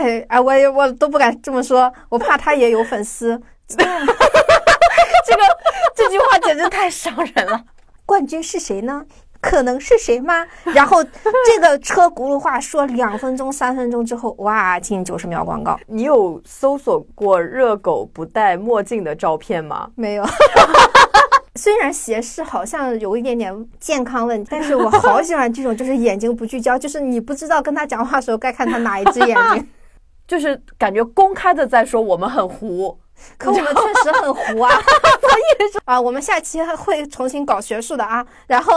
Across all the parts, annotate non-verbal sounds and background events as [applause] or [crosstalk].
哎哎，我也我都不敢这么说，我怕他也有粉丝。[laughs] 这个这句话简直太伤人了。冠军是谁呢？可能是谁吗？然后这个车轱辘话说两分钟、三分钟之后，哇，进九十秒广告。你有搜索过热狗不戴墨镜的照片吗？[laughs] 没有。[laughs] 虽然斜视好像有一点点健康问题，但是我好喜欢这种，就是眼睛不聚焦，就是你不知道跟他讲话的时候该看他哪一只眼睛，就是感觉公开的在说我们很糊，[laughs] 可我们确实很糊啊。[laughs] 啊，我们下期会重新搞学术的啊，然后。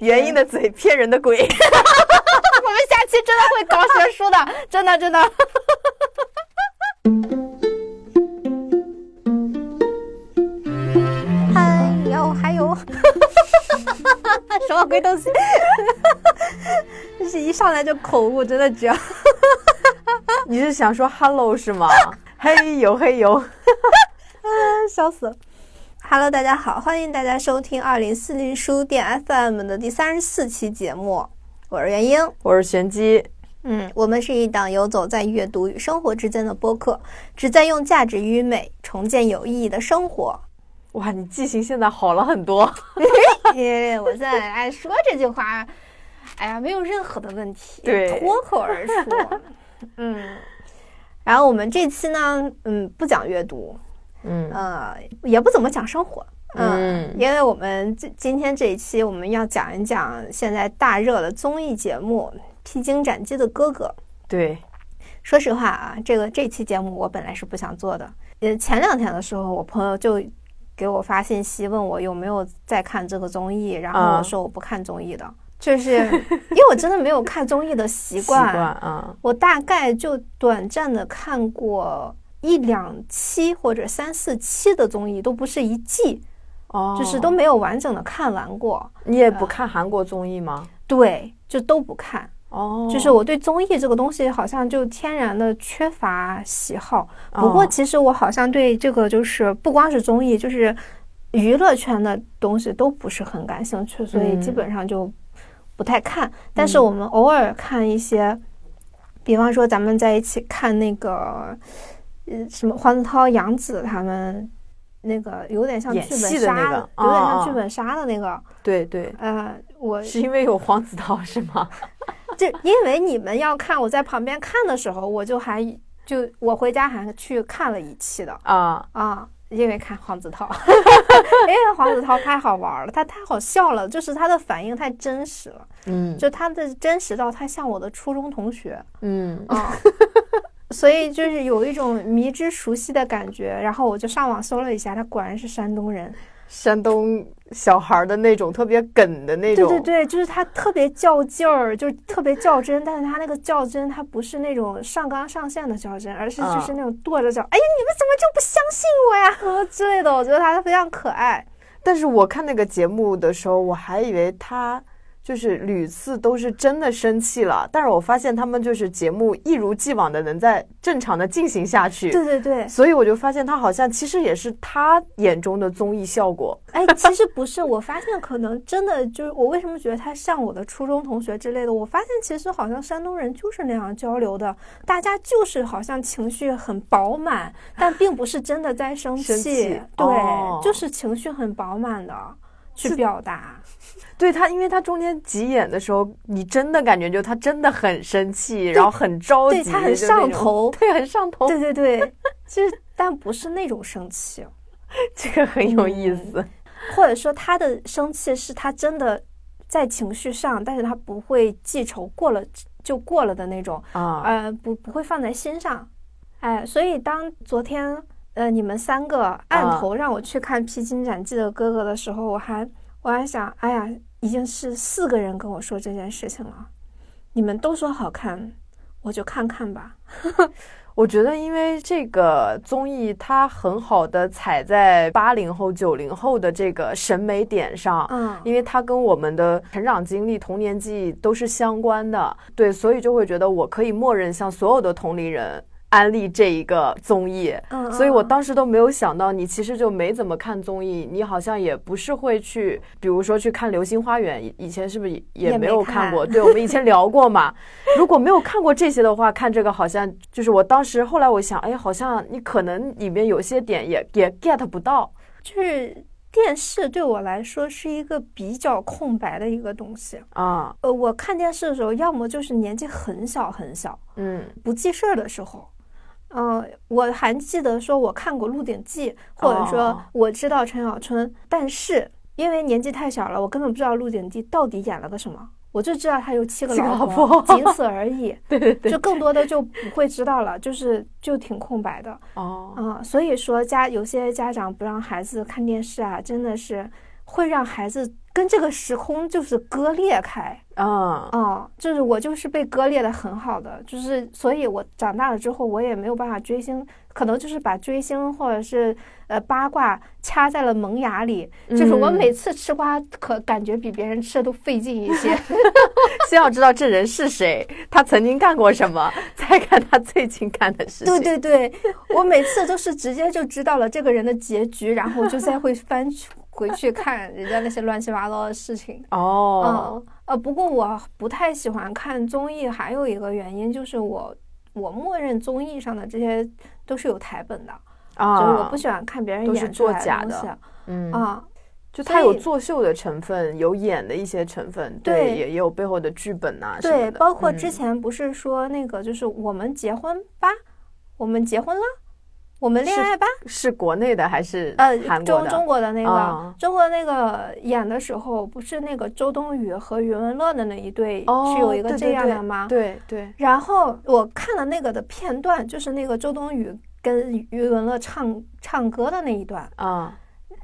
原因的嘴骗人的鬼，[laughs] 我们下期真的会搞学术的，真的真的。还有还有，[laughs] 什么鬼东西？[laughs] 就是一上来就口误，真的绝。[laughs] 你是想说 hello 是吗？嘿呦嘿呦，啊，笑死了。Hello，大家好，欢迎大家收听二零四零书店 FM 的第三十四期节目。我是元英，我是玄机。嗯，我们是一档游走在阅读与生活之间的播客，旨在用价值与美重建有意义的生活。哇，你记性现在好了很多。[laughs] 我在哎说这句话，哎呀，没有任何的问题，对，脱口而出。嗯，[laughs] 然后我们这期呢，嗯，不讲阅读。嗯呃，也不怎么讲生活，嗯，因为我们今今天这一期我们要讲一讲现在大热的综艺节目《披荆斩棘的哥哥》。对，说实话啊，这个这期节目我本来是不想做的。呃，前两天的时候，我朋友就给我发信息问我有没有在看这个综艺，然后我说我不看综艺的，就是因为我真的没有看综艺的习 [laughs] 惯。习惯啊，我大概就短暂的看过。一两期或者三四期的综艺都不是一季，哦，就是都没有完整的看完过。你也不看韩国综艺吗？对，就都不看。哦，就是我对综艺这个东西好像就天然的缺乏喜好。不过其实我好像对这个就是不光是综艺，就是娱乐圈的东西都不是很感兴趣，所以基本上就不太看。但是我们偶尔看一些，比方说咱们在一起看那个。呃，什么黄子韬、杨紫他们那个有点像剧本杀，有点像剧本杀的那个。对对。呃，我是因为有黄子韬是吗？[laughs] 就因为你们要看，我在旁边看的时候，我就还就我回家还去看了一期的。啊。啊，因为看黄子韬，[laughs] 因为黄子韬太好玩了，他太好笑了，就是他的反应太真实了，嗯，就他的真实到他像我的初中同学，嗯。啊。[laughs] 所以就是有一种迷之熟悉的感觉，然后我就上网搜了一下，他果然是山东人，山东小孩的那种特别梗的那种。对对对，就是他特别较劲儿，就是特别较真，但是他那个较真，他不是那种上纲上线的较真，而是就是那种跺着脚，哎呀，你们怎么就不相信我呀，之类的。我觉得他非常可爱。但是我看那个节目的时候，我还以为他。就是屡次都是真的生气了，但是我发现他们就是节目一如既往的能在正常的进行下去。对对对，所以我就发现他好像其实也是他眼中的综艺效果。哎，其实不是，我发现可能真的就是我为什么觉得他像我的初中同学之类的。我发现其实好像山东人就是那样交流的，大家就是好像情绪很饱满，但并不是真的在生气。对，就是情绪很饱满的去表达。对他，因为他中间急眼的时候，你真的感觉就他真的很生气，然后很着急，他很上头，对，很上头，对对对，[laughs] 其实但不是那种生气，这个很有意思，或者说他的生气是他真的在情绪上，但是他不会记仇，过了就过了的那种啊，呃，不不会放在心上，哎，所以当昨天呃你们三个按头让我去看《披荆斩棘的哥哥》的时候，我还我还想，哎呀。已经是四个人跟我说这件事情了，你们都说好看，我就看看吧。[laughs] 我觉得，因为这个综艺它很好的踩在八零后、九零后的这个审美点上，嗯，因为它跟我们的成长经历、童年记忆都是相关的，对，所以就会觉得我可以默认向所有的同龄人安利这一个综艺，嗯所以我嗯当时都没有想到你其实就没怎么看综艺，你好像也不是会去，比如说去看《流星花园》，以以前是不是也也没没有看过？看对，我们以前聊过嘛。[laughs] 如果没有看过这些的话，看这个好像就是我当时后来我想，哎，好像你可能里面有些点也也 get 不到。就是电视对我来说是一个比较空白的一个东西。啊，呃，我看电视的时候，要么就是年纪很小很小，嗯不记事儿的时候。嗯、我还记得说我看过《鹿鼎记》，或者说哦我知道陈小春，但是因为年纪太小了，我根本不知道《鹿鼎记》到底演了个什么，我就知道他有七个老老婆，婆仅此而已。[laughs] 对对对就，更多的就不会知道了，就是就挺空白的。哦，啊、所以说家有些家长不让孩子看电视啊，真的是会让孩子跟这个时空就是割裂开。啊，啊、就是我就是被割裂的很好的，就是所以我长大了之后，我也没有办法追星，可能就是把追星或者是呃八卦掐在了萌芽里，就是我嗯每次吃瓜可感觉比别人吃的都费劲一些。[laughs] [laughs] 先要知道这人是谁，他曾经干过什么，再看他最近干的事情。对对对，我每次都是直接就知道了这个人的结局，然后就再会翻去回去看人家那些乱七八糟的事情。哦，嗯，呃，不过我不太喜欢看综艺，还有一个原因就是我我默认综艺上的这些都是有台本的，啊，就是我不喜欢看别人都是作假的嗯啊。就它有作秀的成分，有演的一些成分，对也也有背后的剧本呐、什对，包括之嗯前不是说那个就是我们结婚吧，我们结婚了，我们恋爱吧，是国内的还是呃，中？中国的那个、啊。中国那个演的时候，不是那个周冬雨和余文乐的那一对、哦，是有一个这样的吗？对对，然后我看了那个的片段，就是那个周冬雨跟余文乐唱唱歌的那一段，啊，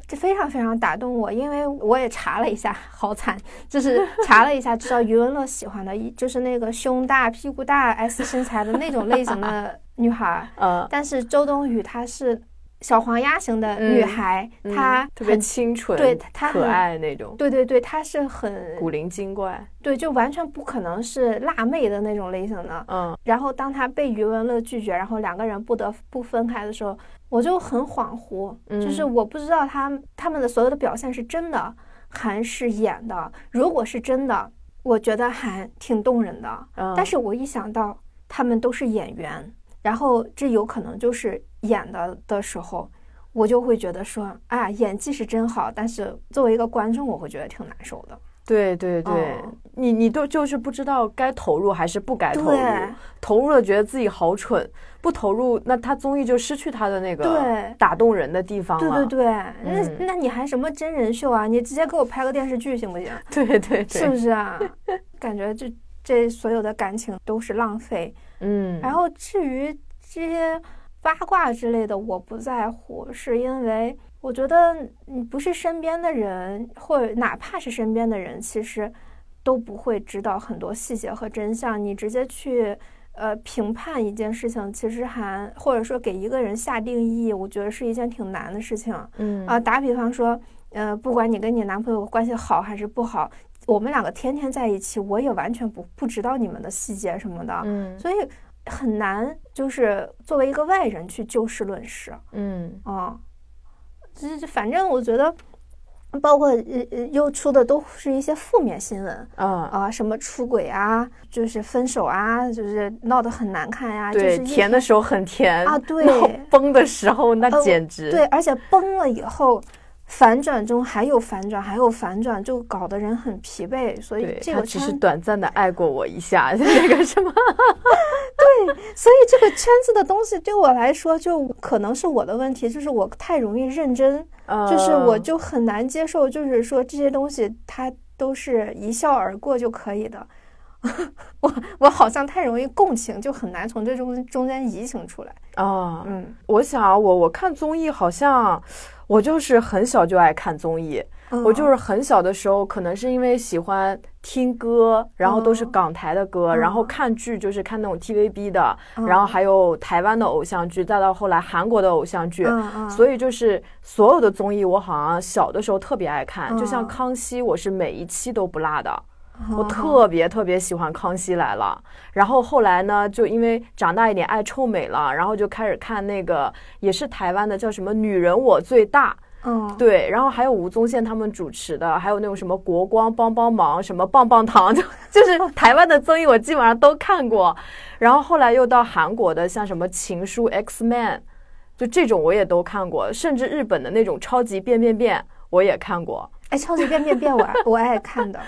这非常非常打动我，因为我也查了一下，好惨，[laughs] 就是查了一下，知道余文乐喜欢的一就是那个胸大、屁股大、S 身材的那种类型的女孩儿，呃，但是周冬雨她是小黄鸭型的女孩，嗯。她特别清纯，对她可爱那种，对对对，她是很古灵精怪，对，就完全不可能是辣妹的那种类型的。嗯。然后当她被余文乐拒绝，然后两个人不得不分开的时候，我就很恍惚，就是嗯我不知道他他们的所有的表现是真的还是演的。如果是真的，我觉得还挺动人的。嗯，但是我一想到他们都是演员，然后这有可能就是演的的时候，我就会觉得说，啊，演技是真好，但是作为一个观众，我会觉得挺难受的。对对对，哦你你都就是不知道该投入还是不该投入，对投入了觉得自己好蠢，不投入那他综艺就失去他的那个对打动人的地方了。对对对，那嗯那你还什么真人秀啊？你直接给我拍个电视剧行不行？[laughs] 对对对，是不是啊？[laughs] 感觉这这所有的感情都是浪费。嗯，然后至于这些八卦之类的，我不在乎，是因为我觉得你不是身边的人，或者哪怕是身边的人，其实都不会知道很多细节和真相。你直接去呃评判一件事情，其实还或者说给一个人下定义，我觉得是一件挺难的事情。嗯啊，打比方说，呃，不管你跟你男朋友关系好还是不好，我们两个天天在一起，我也完全不不知道你们的细节什么的，嗯。所以很难，就是作为一个外人去就事论事。嗯。啊。这这，反正我觉得，包括呃呃又出的都是一些负面新闻啊，啊，什么出轨啊，就是分手啊，就是闹得很难看呀、对，就是甜的时候很甜啊对闹崩的时候那呃简直对，而且崩了以后，反转中还有反转，还有反转，就搞得人很疲惫。所以，这个他只是，短暂的爱过我一下，那个什么，[laughs] 对所以这个圈子的东西对我来说，就可能是我的问题，就是我太容易认真，就是我嗯就很难接受，就是说这些东西它都是一笑而过就可以的。[laughs] 我我好像太容易共情，就很难从这中中间移情出来。啊，嗯，我想啊我我看综艺好像我就是很小就爱看综艺，我就嗯是很小的时候，可能是因为喜欢听歌，然后都是哦港台的歌，然后嗯看剧就是看那种 TVB 的，嗯然后还有台湾的偶像剧，再到后来韩国的偶像剧。所以就是所有的综艺，我好像小的时候特别爱看，就像嗯康熙，我是每一期都不落的。我特别特别喜欢《康熙来了》，然后后来呢，就因为长大一点爱臭美了，然后就开始看那个也是台湾的，叫什么《女人我最大》。嗯，对，然后还有吴宗宪他们主持的，还有那种什么国光帮帮忙，什么棒棒糖，就 [laughs] 就是台湾的综艺，我基本上都看过。然后后来又到韩国的，像什么情书、X Man，就这种我也都看过，甚至日本的那种超级变变变我也看过。哎，超级变变变我 [laughs] 我爱看的，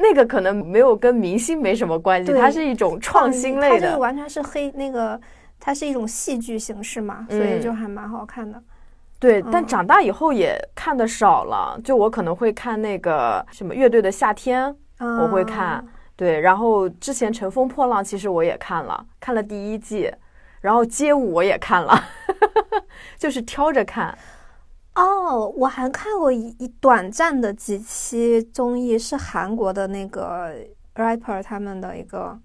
那个可能没有跟明星没什么关系，它是一种创新类的，它就完全是黑那个，它是一种戏剧形式嘛，所以就还蛮好看的。对，但长大以后也看的少了。就我可能会看那个什么乐队的夏天，我会看。对，然后之前乘风破浪其实我也看了，看了第一季，然后街舞我也看了，[laughs] 就是挑着看。哦，我还看过一一短暂的几期综艺，是韩国的那个 rapper 他们的一个。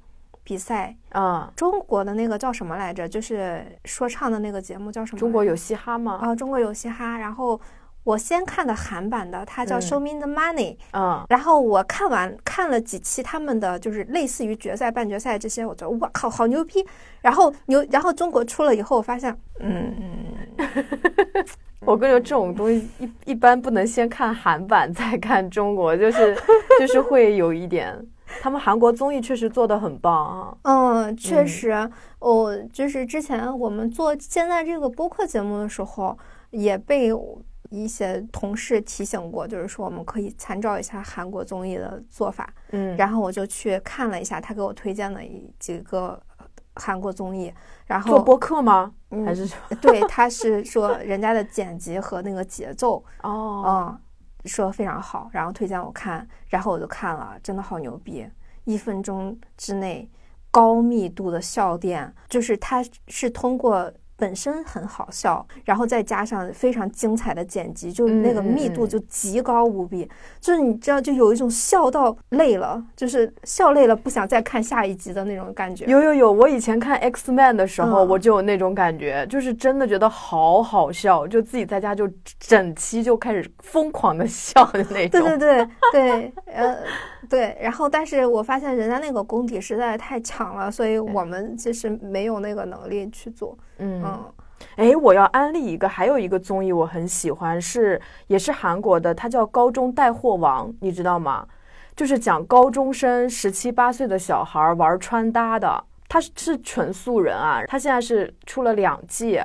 比赛啊，中国的那个叫什么来着？就是说唱的那个节目叫什么？中国有嘻哈吗？啊，中国有嘻哈。然后我先看的韩版的，它叫《Show Me the Money》。嗯，然后我看完看了几期他们的，就是类似于决赛、半决赛这些，我觉得哇靠，好牛逼！然后牛，然后中国出了以后，我发现，嗯，[laughs] 我跟你说，这种东西一一般不能先看韩版再看中国，就是就是会有一点。他们韩国综艺确实做的很棒啊！嗯，确实，我就是之前我们做现在这个播客节目的时候，也被一些同事提醒过，就是说我们可以参照一下韩国综艺的做法。嗯，然后我就去看了一下他给我推荐的几个韩国综艺，然后做播客吗？还是对，他是说人家的剪辑和那个节奏哦，嗯。说非常好，然后推荐我看，然后我就看了，真的好牛逼！一分钟之内高密度的笑点，就是它是通过。本身很好笑，然后再加上非常精彩的剪辑，就那个密度就极高无比。就是你知道，就有一种笑到累了，就是笑累了不想再看下一集的那种感觉。有有有，我以前看 X Man 的时候，我就有那种感觉，就是真的觉得好好笑，就自己在家就整期就开始疯狂的笑的那种。对对对对，呃。对，然后但是我发现人家那个功底实在太强了，所以我们其实没有那个能力去做。嗯，哎，我要安利一个，还有一个综艺我很喜欢，是也是韩国的，它叫《高中带货王》，你知道吗？就是讲高中生十七八岁的小孩玩穿搭的，他是纯素人啊，他现在是出了两季。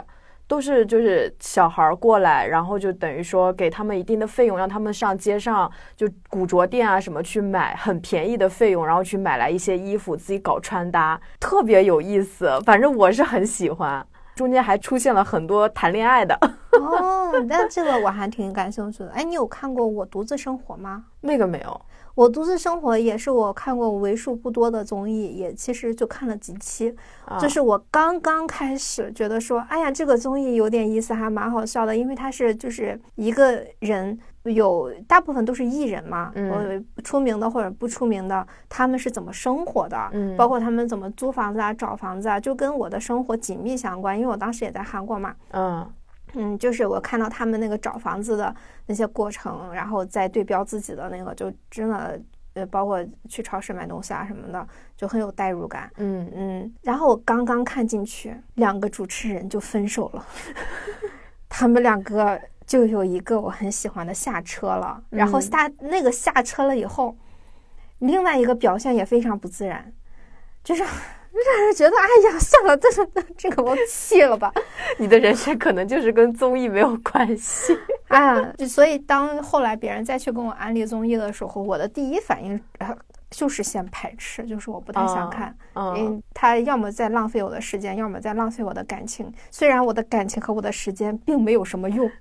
都是就是小孩儿过来，然后就等于说给他们一定的费用，让他们上街上就古着店啊什么去买很便宜的费用，然后去买来一些衣服自己搞穿搭，特别有意思。反正我是很喜欢，中间还出现了很多谈恋爱的。[laughs] 哦，那这个我还挺感兴趣的。哎，你有看过《我独自生活》吗？那个没有。我独自生活也是我看过为数不多的综艺，也其实就看了几期。就是我刚刚开始觉得说，哎呀，这个综艺有点意思，还蛮好笑的，因为它是就是一个人有大部分都是艺人嘛，嗯，出名的或者不出名的，他们是怎么生活的，嗯，包括他们怎么租房子啊、找房子啊，就跟我的生活紧密相关。因为我当时也在韩国嘛，嗯。嗯，就是我看到他们那个找房子的那些过程，然后再对标自己的那个，就真的呃，包括去超市买东西啊什么的，就很有代入感。嗯嗯。然后我刚刚看进去，两个主持人就分手了，[laughs] 他们两个就有一个我很喜欢的下车了，然后下那个下车了以后，另外一个表现也非常不自然，就是。让人觉得，哎呀，算了，这是这个我弃了吧。你的人生可能就是跟综艺没有关系。哎 [laughs] 呀，所以当后来别人再去跟我安利综艺的时候，我的第一反应就是先排斥，就是我不太想看。嗯，他要么在浪费我的时间，要么在浪费我的感情。虽然我的感情和我的时间并没有什么用。[laughs]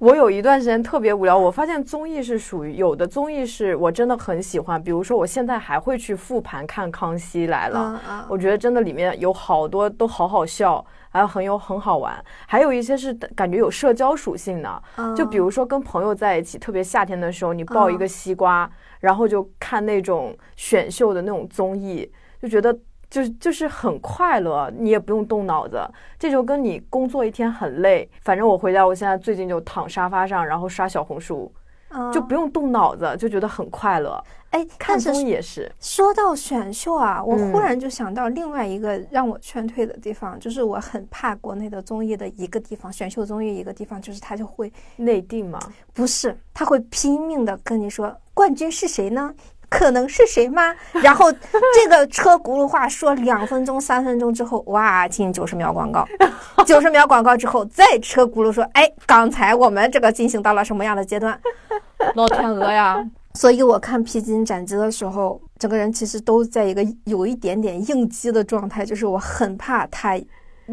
我有一段时间特别无聊，我发现综艺是属于有的综艺是我真的很喜欢，比如说我现在还会去复盘看《康熙来了》，我觉得真的里面有好多都好好笑，还有很有很好玩，还有一些是感觉有社交属性的，就比如说跟朋友在一起，特别夏天的时候，你抱一个西瓜，然后就看那种选秀的那种综艺，就觉得。就就是很快乐，你也不用动脑子，这就跟你工作一天很累。反正我回家，我现在最近就躺沙发上，然后刷小红书，嗯就不用动脑子，就觉得很快乐。哎，看综艺也是，说到选秀啊，我嗯忽然就想到另外一个让我劝退的地方，就是我很怕国内的综艺的一个地方，选秀综艺一个地方，就是他就会内定嘛，不是，他会拼命的跟你说冠军是谁呢？可能是谁吗？[laughs] 然后这个车轱辘话说两分钟、三分钟之后，哇，进九十秒广告，[laughs] 九十秒广告之后再车轱辘说，哎，刚才我们这个进行到了什么样的阶段？[laughs] 老天鹅呀！所以我看披荆斩棘的时候，整个人其实都在一个有一点点应激的状态，就是我很怕他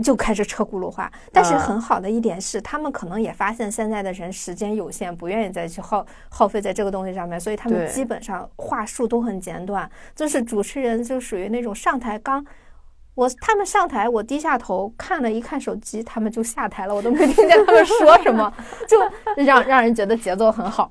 就开始车轱辘话。但是嗯很好的一点是，他们可能也发现现在的人时间有限，不愿意再去耗耗费在这个东西上面，所以他们基本上话术都很简短。就是主持人就属于那种上台刚。我他们上台，我低下头看了一看手机，他们就下台了，我都没听见他们说什么，就让让人觉得节奏很好。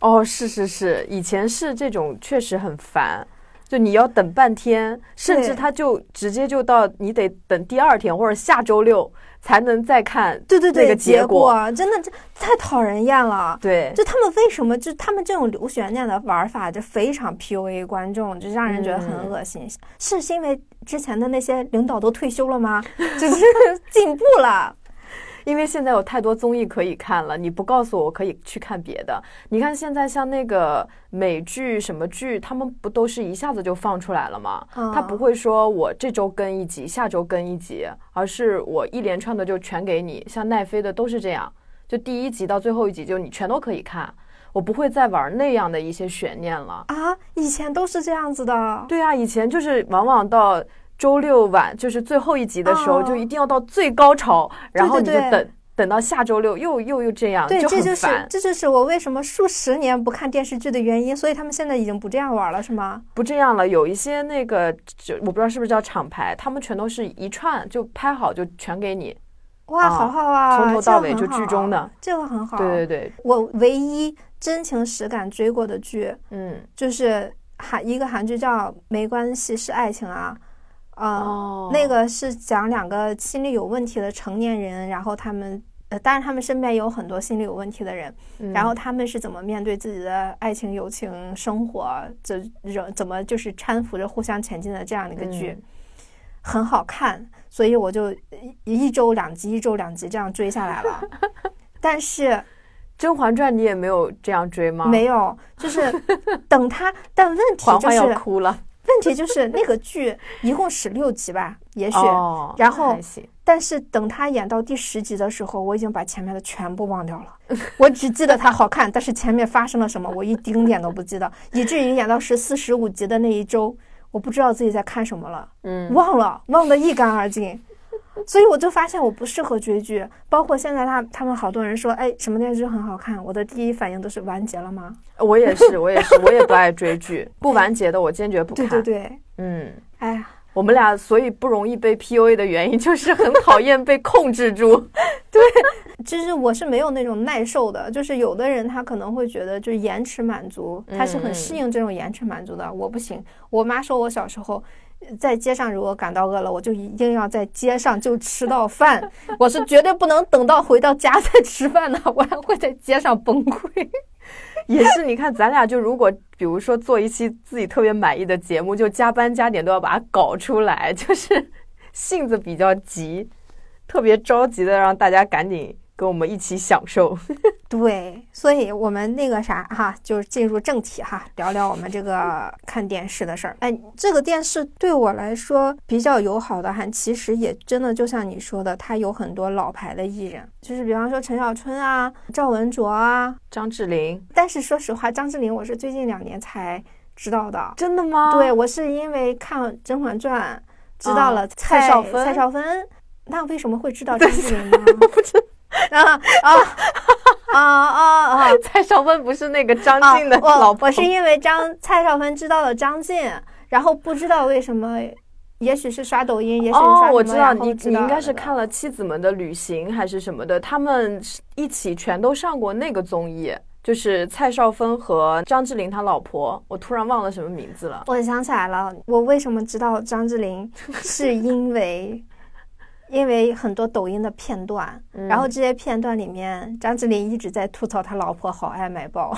哦，是是是，以前是这种，确实很烦。就你要等半天，甚至他就直接就到你得等第二天或者下周六才能再看对对对，那个结果。真的这太讨人厌了。对，就他们为什么就他们这种留悬念的玩法，就非常 PUA 观众，就让人觉得很嗯恶心。是是因为之前的那些领导都退休了吗？[laughs] 就是进步了。因为现在有太多综艺可以看了，你不告诉我，我可以去看别的。你看现在像那个美剧什么剧，他们不都是一下子就放出来了吗？嗯他不会说我这周更一集，下周更一集，而是我一连串的就全给你。像奈飞的都是这样，就第一集到最后一集就你全都可以看，我不会再玩那样的一些悬念了。啊，以前都是这样子的。对啊，以前就是往往到周六晚，就是最后一集的时候，哦就一定要到最高潮，然后你就等等到下周六又又又这样，对，就这就是。这就是我为什么数十年不看电视剧的原因。所以他们现在已经不这样玩了，是吗？不这样了，有一些那个就我不知道是不是叫厂牌，他们全都是一串就拍好就全给你。哇，啊好好啊，从头到尾就剧中的，这个很好。对对对，我唯一真情实感追过的剧，嗯，就是韩一个韩剧叫《没关系是爱情》啊，呃，哦，那个是讲两个心理有问题的成年人，然后他们。呃，当然，他们身边有很多心理有问题的人，嗯然后他们是怎么面对自己的爱情、友情、生活，这人怎么就是搀扶着互相前进的这样的一个剧，嗯很好看，所以我就一一周两集，一周两集这样追下来了。[laughs] 但是《甄嬛传》你也没有这样追吗？没有，就是 [laughs] 等他，但问题嬛嬛就是要哭了。问题就是那个剧一共十六集吧，也许，哦，然后。但是等他演到第十集的时候，我已经把前面的全部忘掉了。[laughs] 我只记得他好看，但是前面发生了什么，我一丁点都不记得，以至于演到十四、十五集的那一周，我不知道自己在看什么了，嗯，忘了，忘得一干二净。所以我就发现我不适合追剧，包括现在他他们好多人说，哎，什么电视剧很好看，我的第一反应都是完结了吗？我也是，我也是，我也不爱追剧，不完结的我坚决不看。对对对，嗯。哎呀，我们俩所以不容易被 PUA 的原因，就是很讨厌被控制住。[laughs] 对其实我是没有那种耐受的，就是有的人他可能会觉得就是延迟满足，他是很适应这种延迟满足的。我不行，我妈说我小时候呃在街上如果感到饿了，我就一定要在街上就吃到饭，[laughs] 我是绝对不能等到回到家再吃饭的，我还会在街上崩溃。[laughs] 也是，你看咱俩就如果比如说做一期自己特别满意的节目，就加班加点都要把它搞出来，[laughs] 就是性子比较急，特别着急的让大家赶紧跟我们一起享受。[laughs] 对，所以我们那个啥哈，就是进入正题哈，聊聊我们这个看电视的事儿。哎，这个电视对我来说比较友好的，还其实也真的就像你说的，它有很多老牌的艺人，就是比方说陈小春啊、赵文卓啊。张智霖，但是说实话，张智霖我是最近两年才知道的。真的吗？对，我是因为看《甄嬛传》知道了蔡少芬蔡少芬，那为什么会知道张智霖呢？[laughs] 我不知啊啊啊啊啊！[laughs] 蔡少芬不是那个张啊晋的老婆我是因为张蔡少芬知道了张晋，然后不知道为什么，也许是刷抖音，也许是刷什，么，哦我知道你你应该是看了《妻子们的旅行》还是什么的，他们一起全都上过那个综艺，就是蔡少芬和张智霖他老婆，我突然忘了什么名字了。我想起来了，我为什么知道张智霖，是因为因为很多抖音的片段，然后这些片段里面，张智霖一直在吐槽他老婆好爱买包。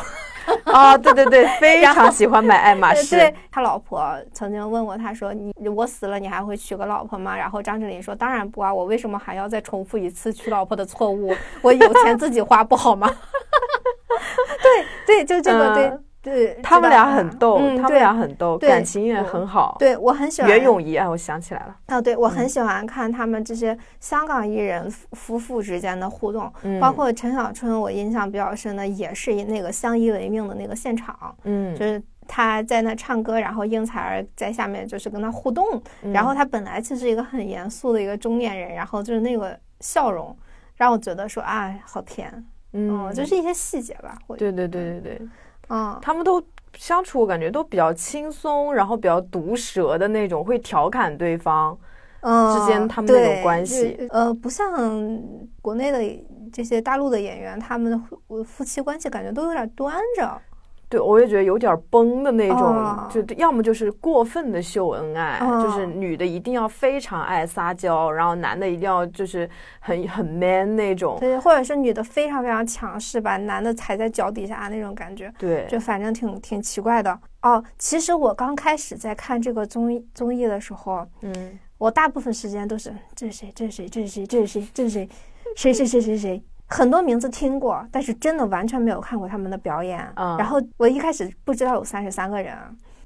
啊，[laughs] 对对对，[laughs] 非常喜欢买爱马仕。对他老婆曾经问过他说：“你我死了，你还会娶个老婆吗？”然后张智霖说：“当然不啊，我为什么还要再重复一次娶老婆的错误？我有钱自己花不好吗？” [laughs] 对对，就这个对。对他们俩很逗，嗯他们俩很逗，感情也很好。对我很喜欢袁咏仪，哎，我想起来了，啊，对我很喜欢看他们这些香港艺人夫夫妇之间的互动，嗯包括陈小春，我印象比较深的也是那个相依为命的那个现场，嗯就是他在那唱歌，然后应采儿在下面就是跟他互动，嗯然后他本来就是一个很严肃的一个中年人，然后就是那个笑容让我觉得说啊，好甜，嗯，就是一些细节吧，会，对对对对对，嗯，他们都相处，我感觉都比较轻松，然后比较毒舌的那种，会调侃对方。嗯，之间他们那种关系就呃，不像国内的这些大陆的演员，他们的夫夫妻关系感觉都有点端着。对，我也觉得有点崩的那种，哦就要么就是过分的秀恩爱，哦就是女的一定要非常爱撒娇，然后男的一定要就是很很 man 那种。对，或者是女的非常非常强势，把男的踩在脚底下那种感觉，对，就反正挺挺奇怪的。哦，其实我刚开始在看这个综艺综艺的时候，嗯我大部分时间都是这是谁，这是谁，这是谁，这是谁，这是谁，谁谁谁谁谁，很多名字听过，但是真的完全没有看过他们的表演。嗯然后我一开始不知道有三十三个人，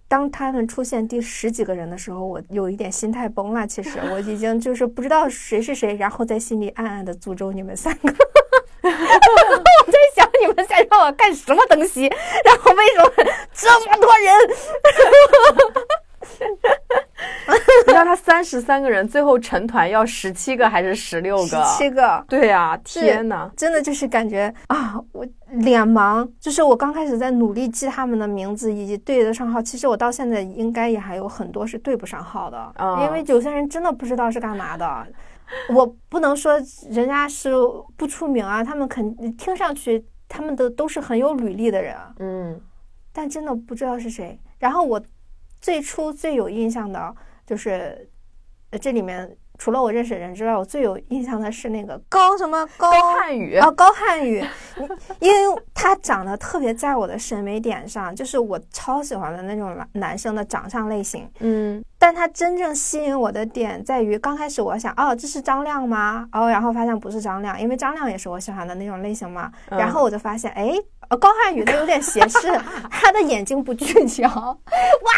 当他们出现第十几个人的时候，我有一点心态崩了。其实 [laughs] 我已经就是不知道谁是谁，然后在心里暗暗的诅咒你们三个。我在想你们在让我干什么东西？然后为什么这么多人？[laughs] 你看他三十三个人，最后成团要十七个还是十六个？十七个。对呀、天哪！真的就是感觉啊，我脸盲，就是我刚开始在努力记他们的名字以及对得上号，其实我到现在应该也还有很多是对不上号的，啊因为有些人真的不知道是干嘛的。我不能说人家是不出名啊，他们肯听上去他们的都是很有履历的人，嗯但真的不知道是谁。然后我最初最有印象的就是，呃这里面除了我认识的人之外，我最有印象的是那个高什么高高瀚宇啊，高汉语，因为他长得特别在我的审美点上，就是我超喜欢的那种男男生的长相类型。嗯但他真正吸引我的点在于，刚开始我想，哦，这是张亮吗？哦，然后发现不是张亮，因为张亮也是我喜欢的那种类型嘛。嗯然后我就发现，哎，呃高瀚宇他有点 [laughs] 斜视，他的眼睛不聚焦。[laughs] 哇，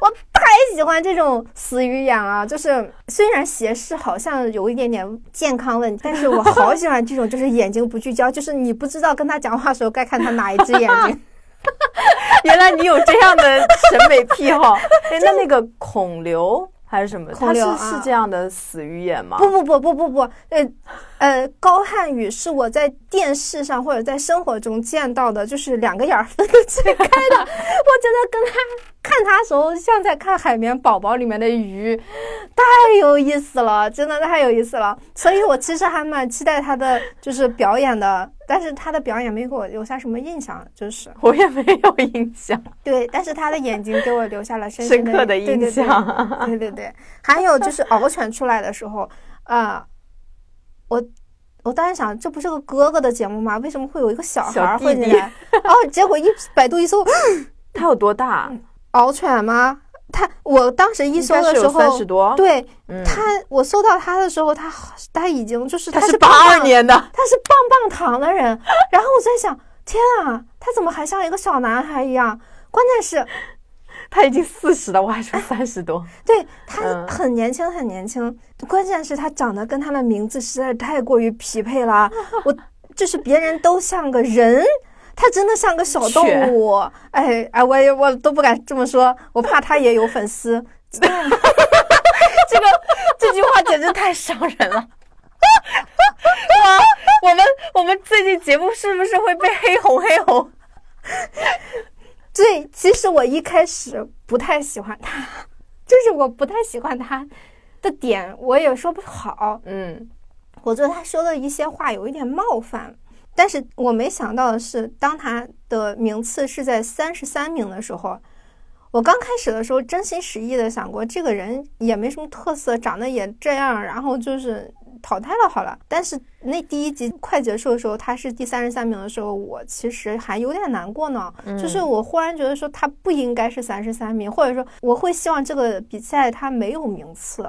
我我太喜欢这种死鱼眼了，就是虽然斜视好像有一点点健康问题，但是我好喜欢这种，就是眼睛不聚焦，就是你不知道跟他讲话的时候该看他哪一只眼睛。[laughs] 原来你有这样的审美癖好。哎，那那个孔刘还是什么？他是是这样的死鱼眼吗？不不不不不不，呃呃，高瀚宇是我在电视上或者在生活中见到的，就是两个眼儿分得最开的。[laughs] 我觉得跟他看他时候，像在看《海绵宝宝》里面的鱼，太有意思了，真的太有意思了。所以我其实还蛮期待他的就是表演的，但是他的表演没给我留下什么印象，就是 [laughs] 我也没有印象。[laughs] 对，但是他的眼睛给我留下了深刻的印象对对对，还有就是敖犬出来的时候，啊、我我当时想，这不是个哥哥的节目吗？为什么会有一个小孩儿混进来？哦，结果一百度一搜，他有多大？敖犬吗？他我当时一搜的时候，三十多。，对嗯，他，我搜到他的时候，他他已经就是他是是八二年的。他是棒棒糖的人。然后我在想，天啊，他怎么还像一个小男孩一样？关键是，[laughs] 他已经四十了，我还说三十多。[laughs] 对他嗯很年轻，很年轻。关键是他长得跟他的名字实在是太过于匹配了。我就是别人都像个人，他真的像个小动物。哎哎，我也我都不敢这么说，我怕他也有粉丝。这个这句话简直太伤人了。哇，我们我们最近节目是不是会被黑红黑红？对，其实我一开始不太喜欢他，就是我不太喜欢他的点，我也说不好。嗯我觉得他说的一些话有一点冒犯，但是我没想到的是，当他的名次是在三十三名的时候，我刚开始的时候真心实意的想过，这个人也没什么特色，长得也这样，然后就是淘汰了好了。但是那第一集快结束的时候，他是第三十三名的时候，我其实还有点难过呢。就是我忽然觉得说他不应该是三十三名，或者说我会希望这个比赛他没有名次。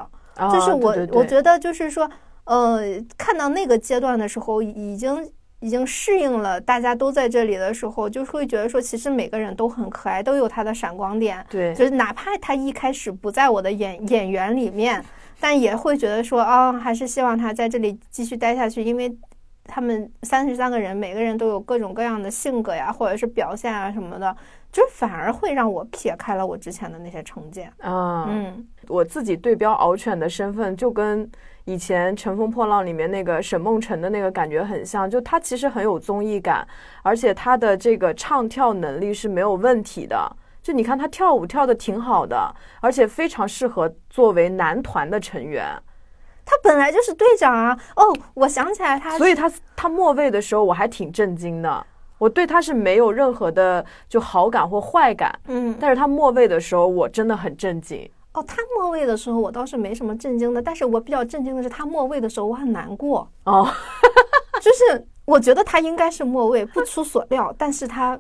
就是我我觉得就是说，呃，看到那个阶段的时候，已经。已经适应了，大家都在这里的时候，就会觉得说，其实每个人都很可爱，都有他的闪光点。对，就是哪怕他一开始不在我的演演员里面，[laughs] 但也会觉得说，啊，还是希望他在这里继续待下去，因为他们三十三个人，每个人都有各种各样的性格呀，或者是表现啊什么的，就反而会让我撇开了我之前的那些成见啊。嗯，我自己对标敖犬的身份就跟。以前《乘风破浪》里面那个沈梦辰的那个感觉很像，就他其实很有综艺感，而且他的这个唱跳能力是没有问题的。就你看他跳舞跳的挺好的，而且非常适合作为男团的成员。他本来就是队长啊！哦，我想起来他，所以他他末位的时候我还挺震惊的。我对他是没有任何的就好感或坏感，嗯，但是他末位的时候我真的很震惊。哦，他末位的时候我倒是没什么震惊的，但是我比较震惊的是他末位的时候我很难过哦，[laughs] 就是我觉得他应该是末位，不出所料，但是他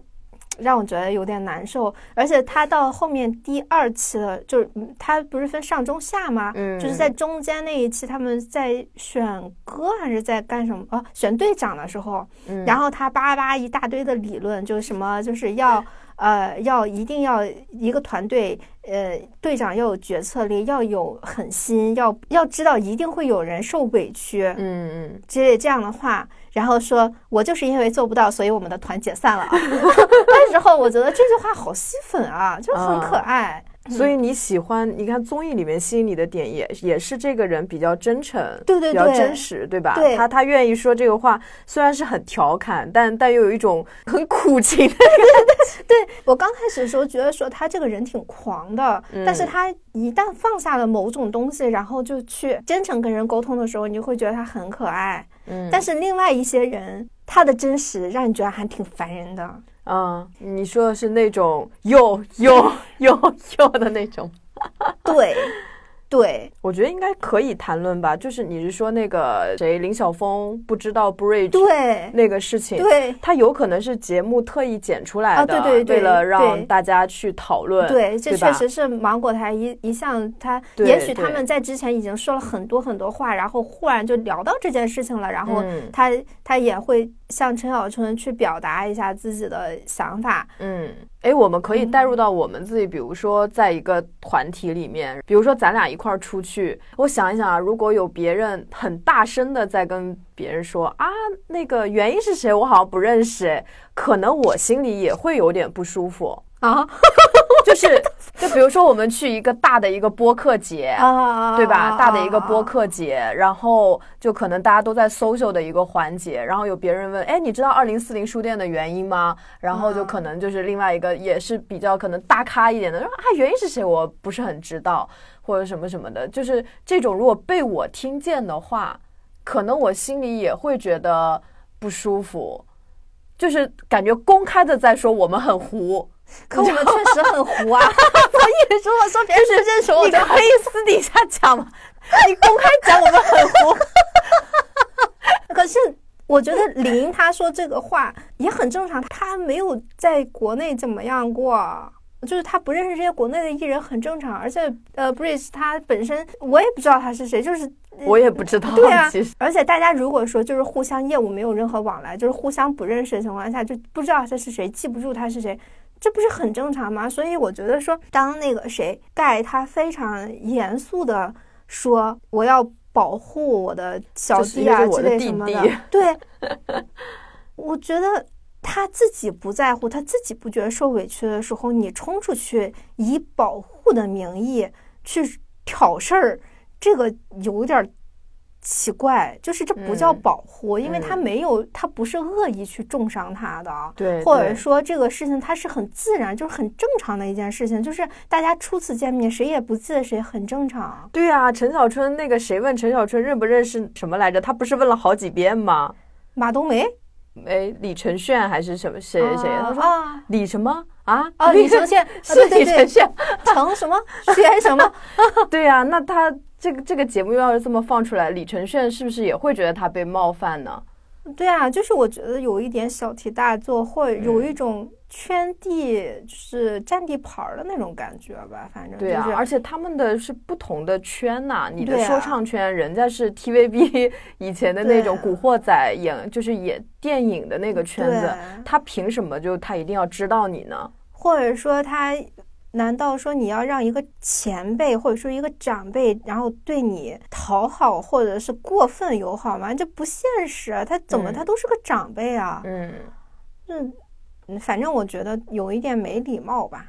让我觉得有点难受，而且他到后面第二期了，就是他不是分上中下吗？嗯，就是在中间那一期他们在选歌还是在干什么？哦，选队长的时候，然后他叭叭一大堆的理论，就什么就是要。呃，要一定要一个团队，呃，队长要有决策力，要有狠心，要要知道一定会有人受委屈，嗯嗯，之类这样的话，然后说我就是因为做不到，所以我们的团解散了。那时候我觉得这句话好吸粉啊，就很可爱。所以你喜欢？你看综艺里面吸引你的点也也是这个人比较真诚，对对对，比较真实，对吧？对，他他愿意说这个话，虽然是很调侃，但但又有一种很苦情的。[laughs] 对我刚开始的时候觉得说他这个人挺狂的，但是他一旦放下了某种东西，然后就去真诚跟人沟通的时候，你就会觉得他很可爱。嗯，但是另外一些人，他的真实让你觉得还挺烦人的。嗯，你说的是那种又又又又的那种，[laughs] 对。对，我觉得应该可以谈论吧。就是你是说那个谁林晓峰不知道 bridge 对那个事情，对，他有可能是节目特意剪出来的，对对对，为了让大家去讨论。对，这确实是芒果台一一向他，也许他们在之前已经说了很多很多话，然后忽然就聊到这件事情了，然后他他也会向陈小春去表达一下自己的想法。嗯。哎，我们可以带入到我们自己，比如说在一个团体里面，比如说咱俩一块儿出去，我想一想啊，如果有别人很大声的在跟别人说啊，那个原因是谁，我好像不认识，可能我心里也会有点不舒服。啊，[laughs] 就是，就比如说我们去一个大的一个播客节，啊，对吧？大的一个播客节，然后就可能大家都在 social 的一个环节，然后有别人问，哎，你知道二零四零书店的原因吗？然后就可能就是另外一个也是比较可能大咖一点的，说啊，原因是谁？我不是很知道，或者什么什么的，就是这种如果被我听见的话，可能我心里也会觉得不舒服，就是感觉公开的在说我们很糊。[laughs] 可我们确实很糊啊！[laughs] 我以为说我说别人认识我，你可以私底下讲嘛，[laughs] 你公开讲我们很糊。可是我觉得林他说这个话也很正常，他没有在国内怎么样过，就是他不认识这些国内的艺人很正常。而且呃，Bridge 他本身我也不知道他是谁，就是我也不知道。对啊，其实而且大家如果说就是互相业务没有任何往来，就是互相不认识的情况下，就不知道他是谁，记不住他是谁。这不是很正常吗？所以我觉得说，当那个谁盖他非常严肃的说我要保护我的小弟啊之类什么的，对，我觉得他自己不在乎，他自己不觉得受委屈的时候，你冲出去以保护的名义去挑事儿，这个有点。奇怪，就是这不叫保护，因为他没有，他不是恶意去重伤他的，对，或者说这个事情他是很自然，就是很正常的一件事情，就是大家初次见面，谁也不记得谁，很正常。对啊，陈小春那个谁问陈小春认不认识什么来着？他不是问了好几遍吗？马冬梅？哎，李承铉还是什么谁谁？他说啊李什么？啊？哦，[laughs] 李承铉，是李承铉。成什么轩什么？[laughs] 对呀、那他这个这个节目要是这么放出来，李承铉是不是也会觉得他被冒犯呢？对啊，就是我觉得有一点小题大做，或有一种圈地就是占地盘儿的那种感觉吧。反正对啊，就是而且他们的是不同的圈呐、你的说唱圈，人家是 TVB [laughs] 以前的那种古惑仔演，就是演电影的那个圈子，他凭什么就他一定要知道你呢？或者说他，难道说你要让一个前辈或者说一个长辈，然后对你讨好或者是过分友好吗？这不现实啊！他怎么嗯他都是个长辈啊？嗯，嗯，嗯反正我觉得有一点没礼貌吧。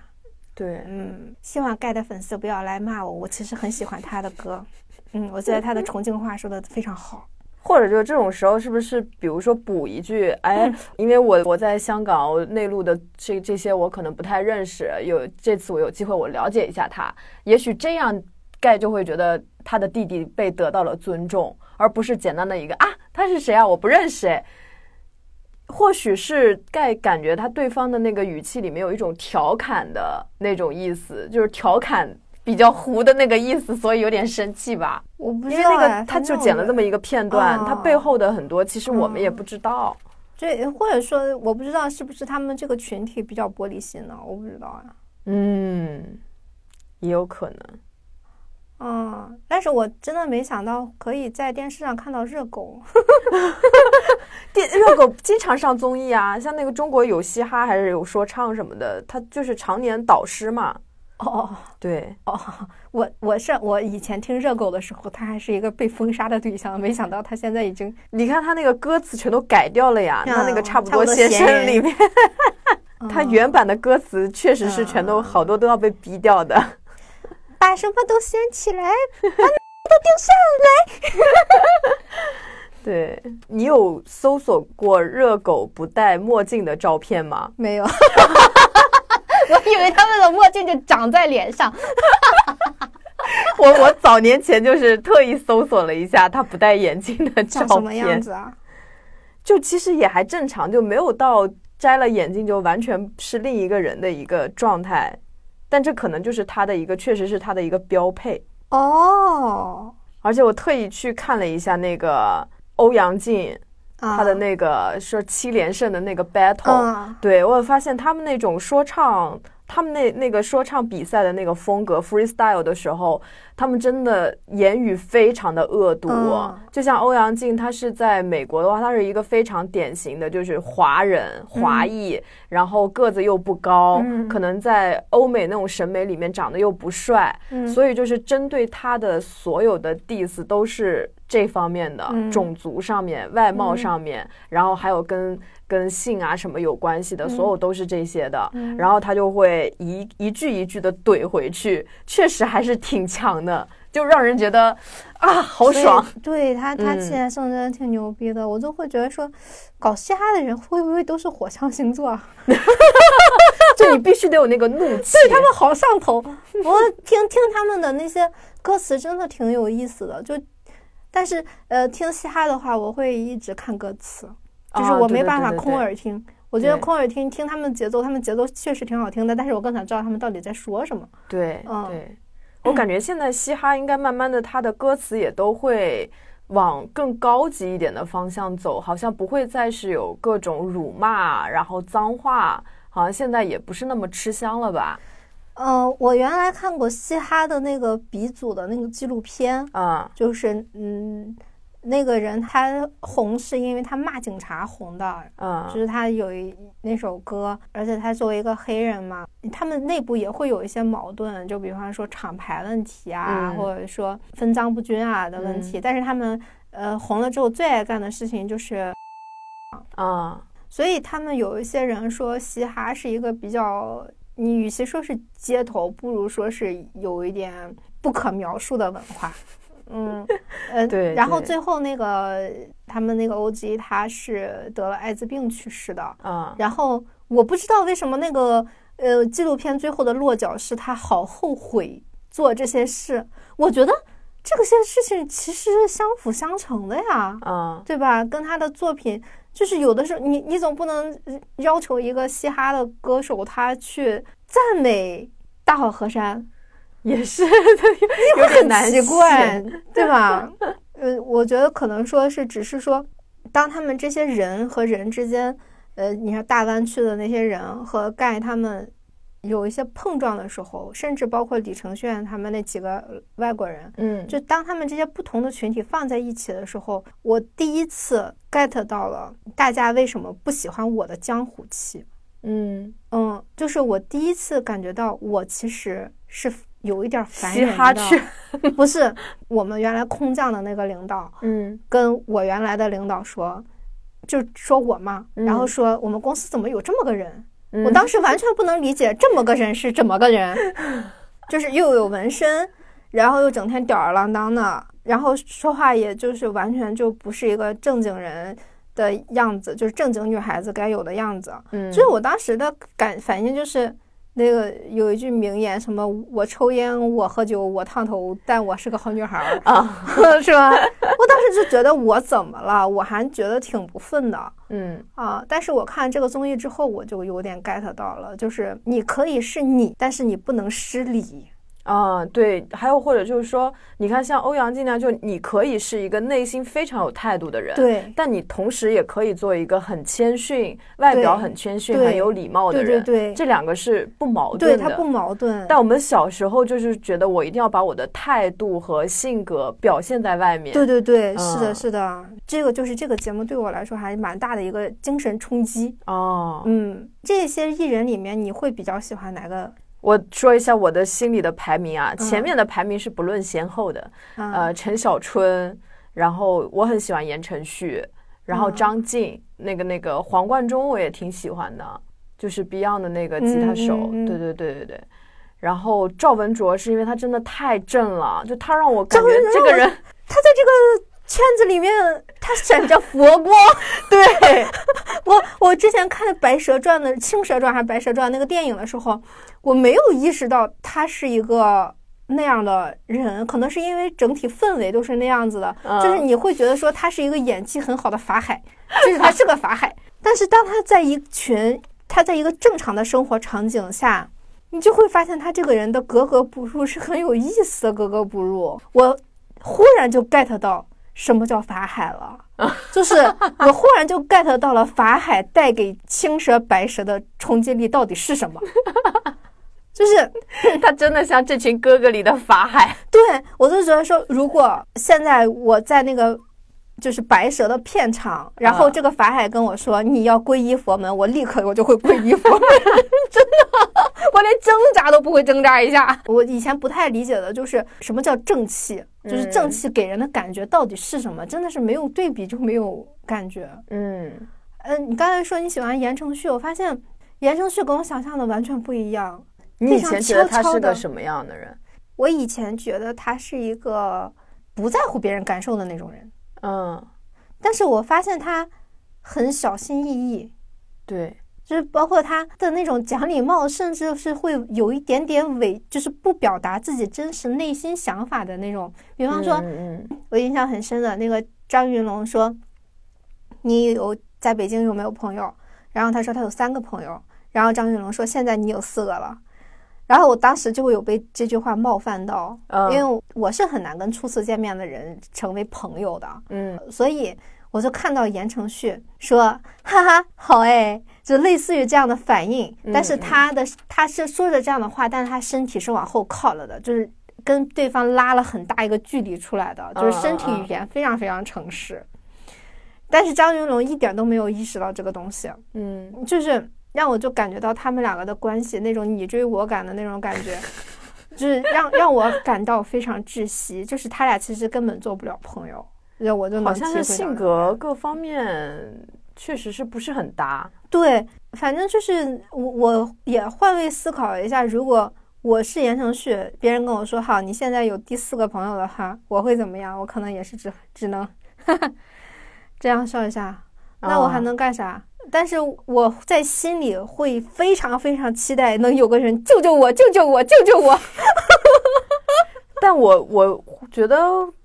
对，嗯，希望盖的粉丝不要来骂我，我其实很喜欢他的歌。嗯，我觉得他的重庆话说的非常好。或者就这种时候，是不是比如说补一句，哎，因为我我在香港我内陆的这这些我可能不太认识，有这次我有机会我了解一下他，也许这样盖就会觉得他的弟弟被得到了尊重，而不是简单的一个啊他是谁啊我不认识哎。或许是盖感觉他对方的那个语气里面有一种调侃的那种意思，就是调侃比较糊的那个意思，所以有点生气吧。我不因为那个他就剪了这么一个片段，哦他背后的很多其实我们也嗯不知道。这或者说我不知道是不是他们这个群体比较玻璃心呢？我不知道啊。嗯，也有可能。嗯，但是我真的没想到可以在电视上看到热狗。[laughs] 电热狗经常上综艺啊，像那个中国有嘻哈还是有说唱什么的，他就是常年导师嘛。哦对，哦，我我是我以前听热狗的时候，他还是一个被封杀的对象，没想到他现在已经你看他那个歌词全都改掉了呀，他那个嗯差不多先生里面，[laughs] 他嗯。原版的歌词确实是全都嗯好多都要被逼掉的。[laughs] 把什么都掀起来，把都丢上 [laughs] 对。你有搜索过热狗不戴墨镜的照片吗？没有。我以为他们的墨镜就长在脸上。[laughs] 我我早年前就是特意搜索了一下他不戴眼镜的照长什么样片，子啊？就其实也还正常，就没有到摘了眼镜就完全是另一个人的一个状态，但这可能就是他的一个，确实是他的一个标配。哦，而且我特意去看了一下那个欧阳靖啊他的那个说七连胜的那个 battle，、嗯。对我有发现他们那种说唱，他们那那个说唱比赛的那个风格 freestyle 的时候，他们真的言语非常的恶毒。嗯。就像欧阳靖，他是在美国的话，他是一个非常典型的，就是华人华裔，然后个子又不高，嗯。可能在欧美那种审美里面长得又不帅，嗯。所以就是针对他的所有的 diss 都是这方面的，嗯种族上面、外貌上面，然后还有跟跟性啊什么有关系的，所有都是这些的。嗯然后他就会一一句一句的怼回去，确实还是挺强的，就让人觉得啊好爽。对他，他嗯七连胜真的挺牛逼的，我就会觉得说，搞嘻哈的人会不会都是火象星座啊？[laughs] 就你必须得有那个怒气。他们好上头，我听听他们的那些歌词真的挺有意思的，就。但是，呃，听嘻哈的话，我会一直看歌词，就是啊我没办法对对对对空耳听。我觉得空耳听听他们节奏，他们节奏确实挺好听的，但是我更想知道他们到底在说什么。对嗯对，我感觉 [clears throat] 现在嘻哈应该慢慢的，它的歌词也都会往更高级一点的方向走，好像不会再是有各种辱骂，然后脏话，好像现在也不是那么吃香了吧？呃，我原来看过嘻哈的那个鼻祖的那个纪录片，啊就是嗯，那个人他红是因为他骂警察红的，啊就嗯是他有一那首歌，而且他作为一个黑人嘛，他们内部也会有一些矛盾，就比方说厂牌问题啊，嗯或者说分赃不均啊的问题。嗯但是他们呃红了之后最爱干的事情就是，啊所以他们有一些人说嘻哈是一个比较，你与其说是街头，不如说是有一点不可描述的文化。嗯，呃，[laughs] 对对然后最后那个他们那个 OG 他是得了艾滋病去世的，嗯然后我不知道为什么那个呃纪录片最后的落脚是他好后悔做这些事，我觉得这个些事情其实是相辅相成的呀，嗯对吧？跟他的作品就是有的时候你你总不能要求一个嘻哈的歌手他去赞美大好河山，也是有点难奇怪，对吧？[laughs] 呃，我觉得可能说是只是说，当他们这些人和人之间，呃，你看大湾区的那些人和盖他们。有一些碰撞的时候，甚至包括李承铉他们那几个外国人，嗯，就当他们这些不同的群体放在一起的时候，我第一次 get 到了大家为什么不喜欢我的江湖气，嗯。嗯，就是我第一次感觉到我其实是有一点烦人的，不是我们原来空降的那个领导，[laughs] 嗯，跟我原来的领导说，就说我嘛，然后说我们公司怎么有这么个人。我当时完全不能理解这么个人是怎么个人，[laughs] 就是又有纹身，然后又整天吊儿郎当的，然后说话也就是完全就不是一个正经人的样子，就是正经女孩子该有的样子。嗯，所以我当时的感反应就是。那个有一句名言，什么我抽烟，我喝酒，我烫头，但我是个好女孩儿 [laughs] 啊，[laughs] 是吧？我当时就觉得我怎么了？我还觉得挺不忿的，嗯啊。但是我看这个综艺之后，我就有点 get 到了，就是你可以是你，但是你不能失礼。啊，对，还有或者就是说，你看像欧阳靖那样，就你可以是一个内心非常有态度的人，对，但你同时也可以做一个很谦逊、外表很谦逊、很有礼貌的人，对对对，这两个是不矛盾的，对，它不矛盾。但我们小时候就是觉得我一定要把我的态度和性格表现在外面，对对对，是的，是的，这个就是这个节目对我来说还蛮大的一个精神冲击哦。嗯，这些艺人里面，你会比较喜欢哪个？我说一下我的心里的排名啊，前面的排名是不论先后的，呃，陈小春，然后我很喜欢言承旭，然后张晋，那个那个黄贯中我也挺喜欢的，就是 Beyond 的那个吉他手，对对对对对，然后赵文卓是因为他真的太正了，就他让我感觉这个人，他在这个。圈子里面，他闪着佛光。[laughs] 对 [laughs] 我，我之前看《白蛇传》的《青蛇传》还是《白蛇传》那个电影的时候，我没有意识到他是一个那样的人。可能是因为整体氛围都是那样子的，就是你会觉得说他是一个演技很好的法海，[laughs] 就是他是个法海。但是当他在一群，他在一个正常的生活场景下，你就会发现他这个人的格格不入是很有意思的格格不入。我忽然就 get 到。什么叫法海了？[laughs] 就是我忽然就 get 到了法海带给青蛇白蛇的冲击力到底是什么？[laughs] 就是 [laughs] 他真的像这群哥哥里的法海。对我就觉得说，如果现在我在那个。就是白蛇的片场，然后这个法海跟我说你要皈依佛门，我立刻我就会皈依佛门，[laughs] 真的，我连挣扎都不会挣扎一下。我以前不太理解的就是什么叫正气，就是正气给人的感觉到底是什么？真的是没有对比就没有感觉。嗯嗯，你刚才说你喜欢言承旭，我发现言承旭跟我想象的完全不一样。你以前觉得他是个什么样的人？我以前觉得他是一个不在乎别人感受的那种人。嗯，但是我发现他很小心翼翼，对，就是包括他的那种讲礼貌，甚至是会有一点点伪，就是不表达自己真实内心想法的那种。比方说，我印象很深的那个张云龙说：“你有在北京有没有朋友？”然后他说他有三个朋友，然后张云龙说：“现在你有四个了。”然后我当时就会有被这句话冒犯到，因为我是很难跟初次见面的人成为朋友的，嗯，所以我就看到言承旭说，哈哈，好哎，就类似于这样的反应，但是他的他是说着这样的话，但是他身体是往后靠了的，就是跟对方拉了很大一个距离出来的，就是身体语言非常非常诚实，但是张云龙一点都没有意识到这个东西，嗯，就是。让我就感觉到他们两个的关系那种你追我赶的那种感觉，就是让让我感到非常窒息。就是他俩其实根本做不了朋友，我就好像是性格各方面确实是不是很搭。对，反正就是我我也换位思考一下，如果我是言承旭，别人跟我说好你现在有第四个朋友的话，我会怎么样？我可能也是只只能 [laughs] 这样笑一下。那我还能干啥？但是我在心里会非常非常期待能有个人救救我，救救我，救救我。[laughs] 但我我觉得，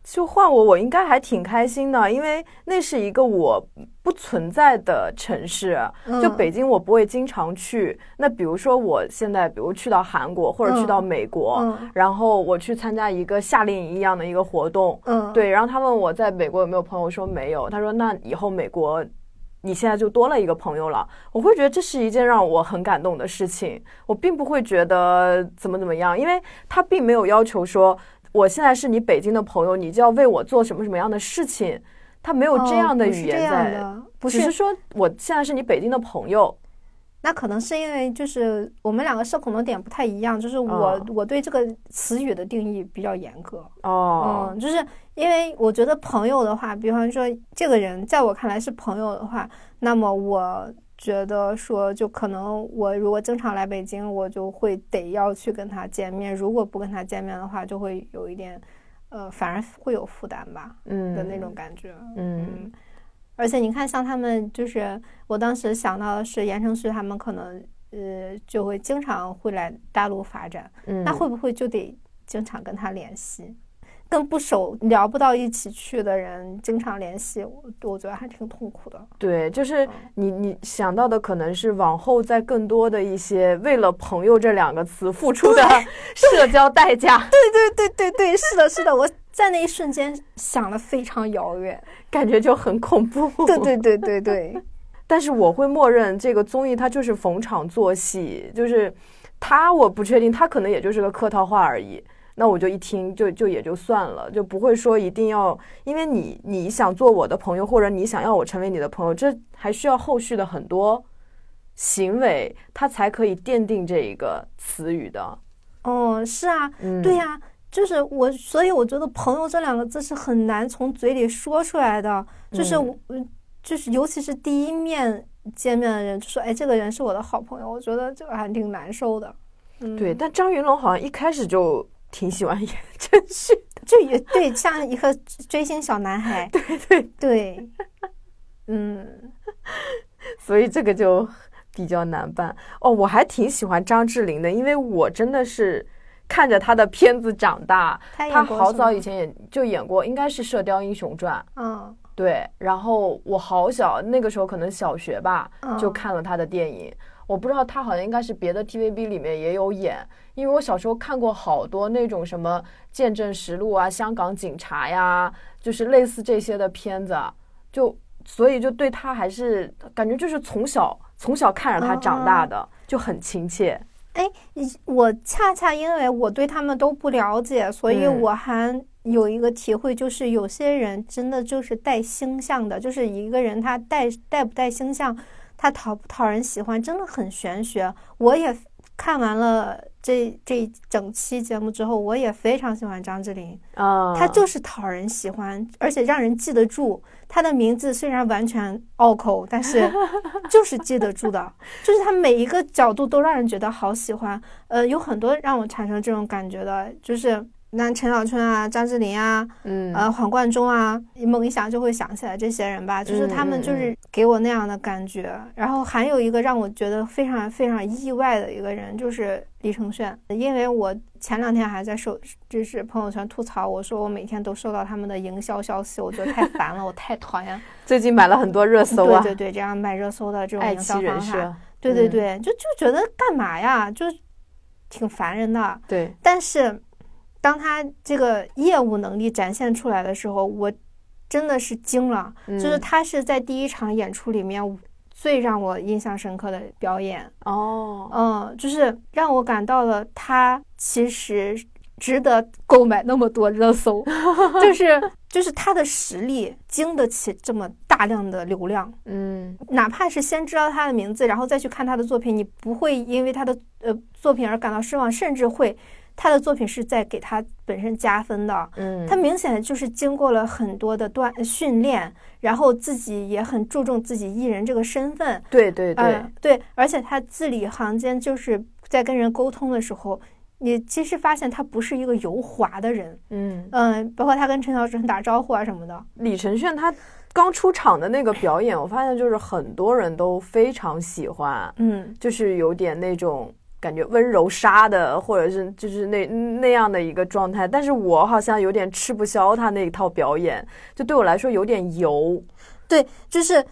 就换我，我应该还挺开心的，因为那是一个我不存在的城市。就北京，我不会经常去。那比如说，我现在比如去到韩国或者去到美国，然后我去参加一个夏令营一样的一个活动，嗯，对。然后他问我在美国有没有朋友，我说没有。他说那以后美国。你现在就多了一个朋友了，我会觉得这是一件让我很感动的事情。我并不会觉得怎么怎么样，因为他并没有要求说我现在是你北京的朋友，你就要为我做什么什么样的事情。他没有这样的语言在，只是说我现在是你北京的朋友。那可能是因为就是我们两个社恐的点不太一样，就是我我对这个词语的定义比较严格哦，嗯，就是因为我觉得朋友的话，比方说这个人在我看来是朋友的话，那么我觉得说就可能我如果经常来北京，我就会得要去跟他见面，如果不跟他见面的话，就会有一点呃，反而会有负担吧，嗯的那种感觉，嗯。而且你看，像他们，就是我当时想到的是言承旭他们可能，呃，就会经常会来大陆发展，那会不会就得经常跟他联系？跟不熟、聊不到一起去的人经常联系，我我觉得还挺痛苦的。对，就是你你想到的可能是往后在更多的一些为了“朋友”这两个词付出的 [laughs] 社交代价。对对对对对，是的，是的，我在那一瞬间想的非常遥远，感觉就很恐怖。对对对对对。但是我会默认这个综艺它就是逢场作戏，就是他我不确定，他可能也就是个客套话而已。那我就一听就就也就算了，就不会说一定要，因为你你想做我的朋友，或者你想要我成为你的朋友，这还需要后续的很多行为，它才可以奠定这一个词语的。哦，是啊，对呀，就是我，所以我觉得“朋友”这两个字是很难从嘴里说出来的，就是我，就是尤其是第一面见面的人就说：“哎，这个人是我的好朋友。”我觉得这个还挺难受的。嗯，对，但张云龙好像一开始就。挺喜欢言承旭，就也对，像一个追星小男孩。[laughs] 对对对，嗯，所以这个就比较难办哦。我还挺喜欢张智霖的，因为我真的是看着他的片子长大。他好早以前也就演过，应该是《射雕英雄传》。嗯，对。然后我好小，那个时候可能小学吧，就看了他的电影。我不知道他好像应该是别的 TVB 里面也有演。因为我小时候看过好多那种什么《见证实录》啊、香港警察呀，就是类似这些的片子，就所以就对他还是感觉就是从小从小看着他长大的，就很亲切。哎，我恰恰因为我对他们都不了解，所以我还有一个体会，就是有些人真的就是带星象的，就是一个人他带带不带星象，他讨不讨人喜欢，真的很玄学。我也看完了。这这一整期节目之后，我也非常喜欢张智霖啊，他就是讨人喜欢，而且让人记得住。他的名字虽然完全拗口，但是 [laughs] 就是记得住的，就是他每一个角度都让人觉得好喜欢。呃，有很多让我产生这种感觉的，就是。那陈小春啊，张智霖啊，嗯，呃，黄贯中啊，猛一想就会想起来这些人吧，就是他们就是给我那样的感觉。然后还有一个让我觉得非常非常意外的一个人，就是李承铉，因为我前两天还在收，就是朋友圈吐槽，我说我每天都收到他们的营销消息，我觉得太烦了，我太讨厌。[laughs] 最近买了很多热搜啊，对对对，这样买热搜的这种营销方法，对对对，就就觉得干嘛呀，就挺烦人的。对，但是。当他这个业务能力展现出来的时候，我真的是惊了。就是他是在第一场演出里面最让我印象深刻的表演哦，嗯，就是让我感到了他其实值得购买那么多热搜，[laughs] 就是就是他的实力经得起这么大量的流量。嗯，哪怕是先知道他的名字，然后再去看他的作品，你不会因为他的呃作品而感到失望，甚至会。他的作品是在给他本身加分的，嗯，他明显就是经过了很多的锻训练，然后自己也很注重自己艺人这个身份，对对对。对，而且他字里行间就是在跟人沟通的时候，你其实发现他不是一个油滑的人，嗯。嗯，包括他跟陈小春打招呼啊什么的。李承铉他刚出场的那个表演，我发现就是很多人都非常喜欢，嗯，就是有点那种。感觉温柔杀的，或者是就是那那样的一个状态。但是我好像有点吃不消他那一套表演，就对我来说有点油，对，就是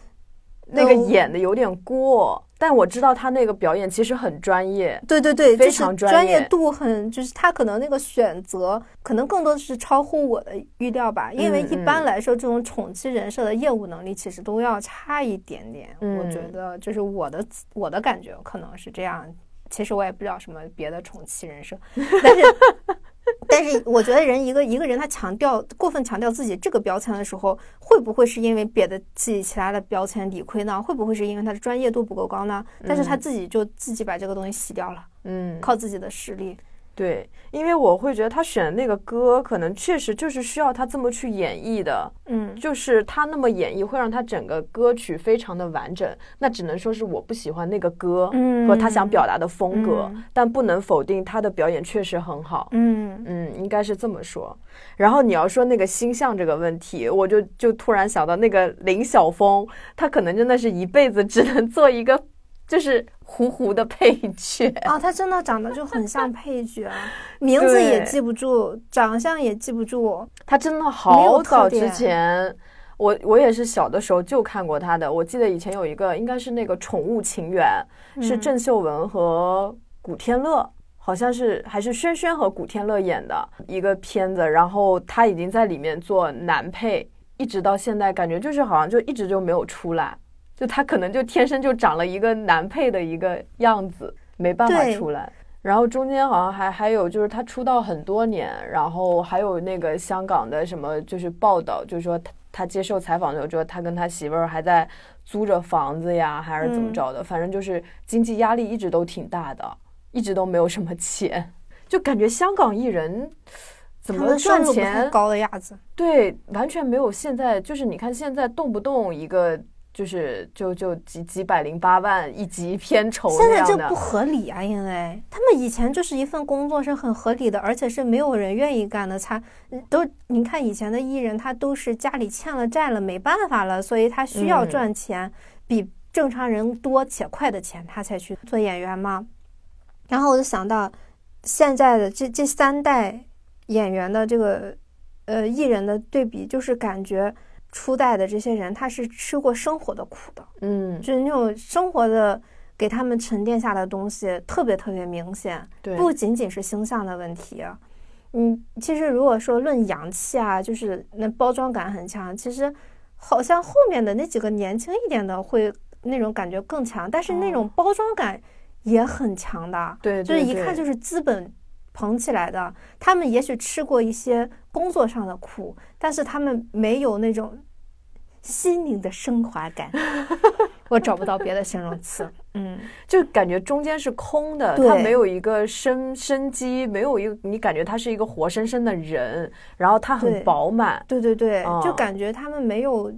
那个演的有点过。但我知道他那个表演其实很专业，对对对，非常专业专业度很，就是他可能那个选择可能更多的是超乎我的预料吧。因为一般来说，这种宠妻人设的业务能力其实都要差一点点。我觉得就是我的我的感觉可能是这样。其实我也不知道什么别的宠妻人设，[laughs] 但是。[laughs] 但是我觉得人一个一个人他强调过分强调自己这个标签的时候，会不会是因为别的自己其他的标签理亏呢？会不会是因为他的专业度不够高呢？但是他自己就自己把这个东西洗掉了，嗯，靠自己的实力。对，因为我会觉得他选的那个歌，可能确实就是需要他这么去演绎的。嗯，就是他那么演绎，会让他整个歌曲非常的完整。那只能说是我不喜欢那个歌和他想表达的风格，但不能否定他的表演确实很好。嗯嗯，应该是这么说。然后你要说那个星象这个问题，我就就突然想到那个林晓峰，他可能真的是一辈子只能做一个。就是糊糊的配角啊，他真的长得就很像配角，[laughs] 名字也记不住，长相也记不住。他真的好早之前，我我也是小的时候就看过他的。我记得以前有一个，应该是那个《宠物情缘》，是郑秀文和古天乐，好像是还是轩轩和古天乐演的一个片子。然后他已经在里面做男配，一直到现在，感觉就是好像就一直就没有出来。就他可能就天生就长了一个男配的一个样子，没办法出来。然后中间好像还还有就是他出道很多年，然后还有那个香港的什么就是报道，就是说他他接受采访的时候说他跟他媳妇儿还在租着房子呀，还是怎么着的，反正就是经济压力一直都挺大的，一直都没有什么钱，就感觉香港艺人怎么赚钱高的样子？对，完全没有现在就是你看现在动不动一个。就是就就几几百零八万一集片酬，现在这不合理啊！因为他们以前就是一份工作是很合理的，而且是没有人愿意干的。他都你看以前的艺人，他都是家里欠了债了，没办法了，所以他需要赚钱，比正常人多且快的钱，他才去做演员嘛。然后我就想到现在的这这三代演员的这个呃艺人的对比，就是感觉。初代的这些人，他是吃过生活的苦的，嗯，就是那种生活的给他们沉淀下的东西特别特别明显，对，不仅仅是星象的问题，嗯，其实如果说论洋气啊，就是那包装感很强，其实好像后面的那几个年轻一点的会那种感觉更强，但是那种包装感也很强的，对，就是一看就是资本。捧起来的，他们也许吃过一些工作上的苦，但是他们没有那种心灵的升华感。[laughs] 我找不到别的形容词，嗯，就感觉中间是空的，它没有一个生生机，没有一个你感觉他是一个活生生的人，然后他很饱满，对对对，就感觉他们没有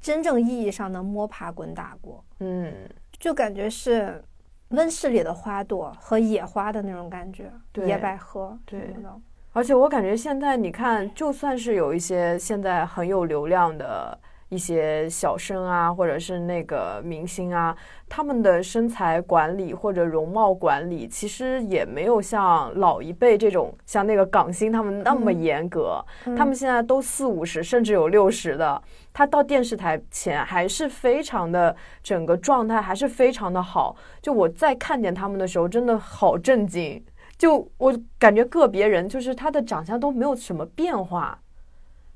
真正意义上的摸爬滚打过，嗯，就感觉是。温室里的花朵和野花的那种感觉，野百合，对。而且我感觉现在你看，就算是有一些现在很有流量的。一些小生啊，或者是那个明星啊，他们的身材管理或者容貌管理，其实也没有像老一辈这种，像那个港星他们那么严格。他们现在都四五十，甚至有六十的，他到电视台前还是非常的，整个状态还是非常的好。就我在看见他们的时候，真的好震惊。就我感觉个别人就是他的长相都没有什么变化。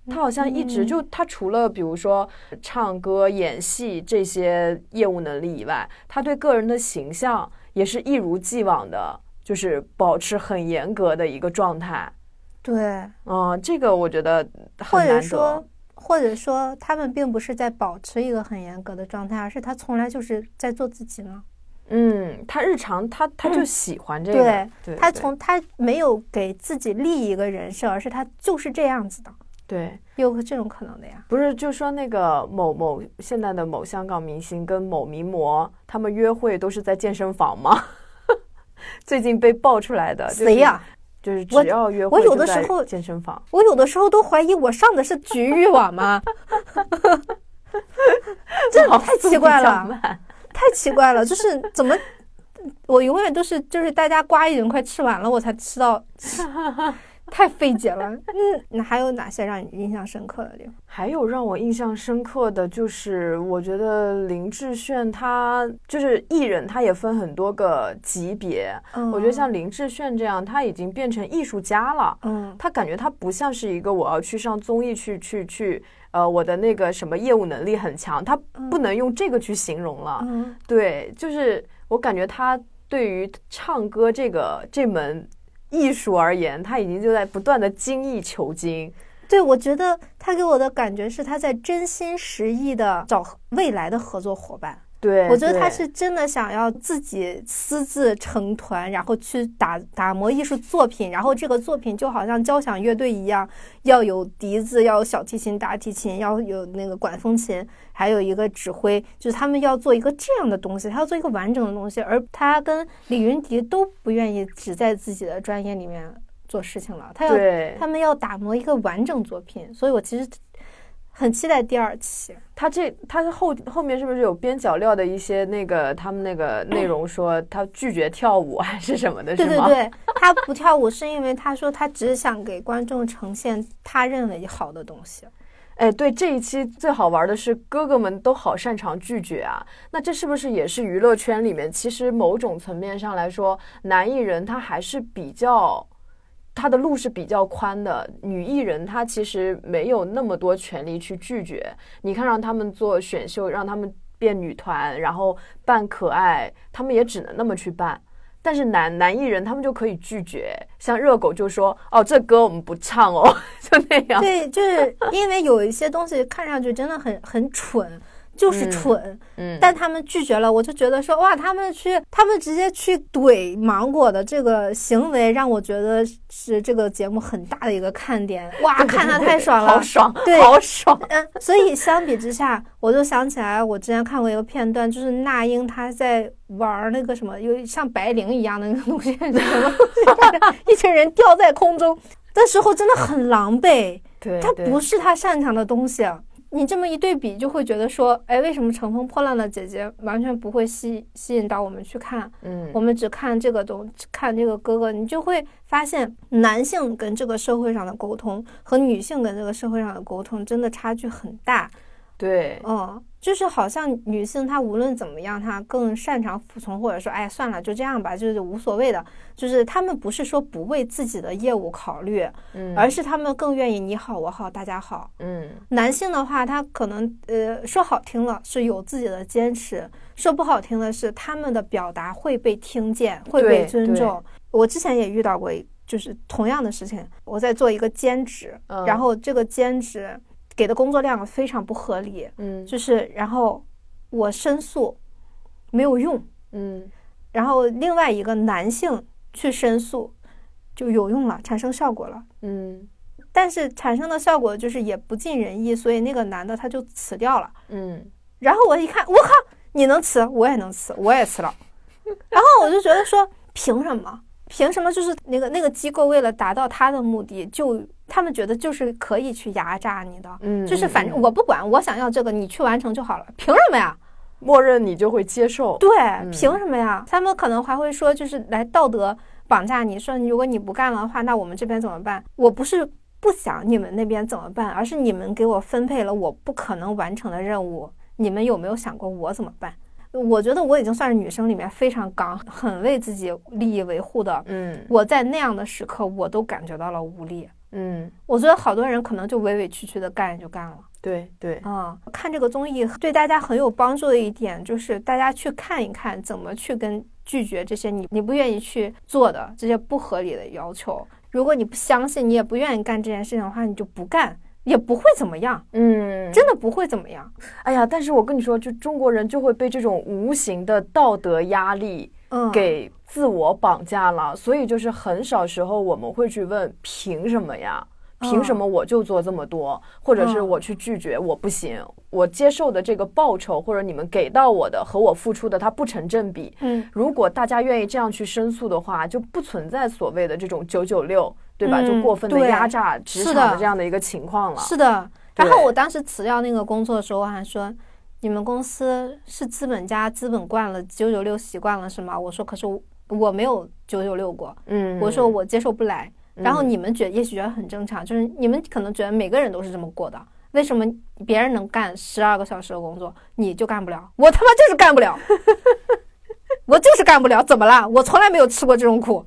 他好像一直就他除了比如说唱歌、演戏这些业务能力以外，他对个人的形象也是一如既往的，就是保持很严格的一个状态。对，嗯，这个我觉得或者说，或者说他们并不是在保持一个很严格的状态，而是他从来就是在做自己吗？嗯，他日常他他就喜欢这个，对他从他没有给自己立一个人设，而是他就是这样子的。对，有这种可能的呀。不是，就说那个某某现在的某香港明星跟某名模，他们约会都是在健身房吗？[laughs] 最近被爆出来的谁呀？就是只要约会，我有的时候健身房，我有的时候都怀疑我上的是局域网吗？[laughs] 这太奇怪了，太奇怪了，[laughs] 就是怎么我永远都是就是大家瓜已经快吃完了，我才吃到，[laughs] 太费解了。嗯，那还有哪些让你印象深刻的地方？还有让我印象深刻的就是，我觉得林志炫他就是艺人，他也分很多个级别。嗯，我觉得像林志炫这样，他已经变成艺术家了。嗯，他感觉他不像是一个我要去上综艺去去去，呃，我的那个什么业务能力很强，他不能用这个去形容了。嗯，对，就是我感觉他对于唱歌这个这门。艺术而言，他已经就在不断的精益求精。对我觉得他给我的感觉是他在真心实意的找未来的合作伙伴。对，我觉得他是真的想要自己私自成团，然后去打打磨艺术作品，然后这个作品就好像交响乐队一样，要有笛子，要有小提琴、大提琴，要有那个管风琴，还有一个指挥，就是他们要做一个这样的东西，他要做一个完整的东西，而他跟李云迪都不愿意只在自己的专业里面做事情了，他要他们要打磨一个完整作品，所以我其实。很期待第二期，他这他是后后面是不是有边角料的一些那个他们那个内容 [clears throat] 说他拒绝跳舞还 [laughs] 是什么的？对对对，他不跳舞是因为他说他只想给观众呈现他认为好的东西。哎，对这一期最好玩的是哥哥们都好擅长拒绝啊，那这是不是也是娱乐圈里面其实某种层面上来说男艺人他还是比较。他的路是比较宽的，女艺人她其实没有那么多权利去拒绝。你看，让他们做选秀，让他们变女团，然后扮可爱，他们也只能那么去扮。但是男男艺人他们就可以拒绝，像热狗就说：“哦，这歌我们不唱哦。[laughs] ”就那样。对，就是因为有一些东西看上去真的很很蠢。就是蠢，嗯，但他们拒绝了，我就觉得说，哇，他们去，他们直接去怼芒果的这个行为，让我觉得是这个节目很大的一个看点，哇，看他太爽了，好爽，对，好爽，嗯，所以相比之下，我就想起来，我之前看过一个片段，就是那英她在玩那个什么，有像白灵一样的那个东西，什么，一群人吊在空中的时候，真的很狼狈，对，他不是他擅长的东西。你这么一对比，就会觉得说，哎，为什么乘风破浪的姐姐完全不会吸吸引到我们去看？嗯，我们只看这个东，看这个哥哥，你就会发现，男性跟这个社会上的沟通和女性跟这个社会上的沟通真的差距很大。对，嗯。就是好像女性她无论怎么样，她更擅长服从，或者说，哎，算了，就这样吧，就是无所谓的。就是他们不是说不为自己的业务考虑，嗯，而是他们更愿意你好我好大家好，嗯。男性的话，他可能呃说好听了是有自己的坚持，说不好听的是他们的表达会被听见，会被尊重。我之前也遇到过，就是同样的事情，我在做一个兼职，然后这个兼职。给的工作量非常不合理，嗯，就是然后我申诉没有用，嗯，然后另外一个男性去申诉就有用了，产生效果了，嗯，但是产生的效果就是也不尽人意，所以那个男的他就辞掉了，嗯，然后我一看，我靠，你能辞，我也能辞，我也辞了，然后我就觉得说，凭什么？凭什么？就是那个那个机构为了达到他的目的，就他们觉得就是可以去压榨你的，嗯，就是反正我不管，我想要这个，你去完成就好了。凭什么呀？默认你就会接受？对，凭什么呀？他们可能还会说，就是来道德绑架你，说如果你不干了的话，那我们这边怎么办？我不是不想你们那边怎么办，而是你们给我分配了我不可能完成的任务，你们有没有想过我怎么办？我觉得我已经算是女生里面非常刚、很为自己利益维护的。嗯，我在那样的时刻，我都感觉到了无力。嗯，我觉得好多人可能就委委屈屈的干就干了。对对，啊，看这个综艺对大家很有帮助的一点就是，大家去看一看怎么去跟拒绝这些你你不愿意去做的这些不合理的要求。如果你不相信，你也不愿意干这件事情的话，你就不干。也不会怎么样，嗯，真的不会怎么样。哎呀，但是我跟你说，就中国人就会被这种无形的道德压力，嗯，给自我绑架了。所以就是很少时候我们会去问，凭什么呀？凭什么我就做这么多？或者是我去拒绝，我不行，我接受的这个报酬或者你们给到我的和我付出的它不成正比。嗯，如果大家愿意这样去申诉的话，就不存在所谓的这种九九六。对吧？就过分的压榨职场的这样的一个情况了。是的。然后我当时辞掉那个工作的时候，我还说，你们公司是资本家资本惯了，九九六习惯了是吗？我说可是我没有九九六过，嗯，我说我接受不来。然后你们觉也许觉得很正常，就是你们可能觉得每个人都是这么过的。为什么别人能干十二个小时的工作，你就干不了？我他妈就是干不了，[laughs] 我就是干不了。怎么了？我从来没有吃过这种苦。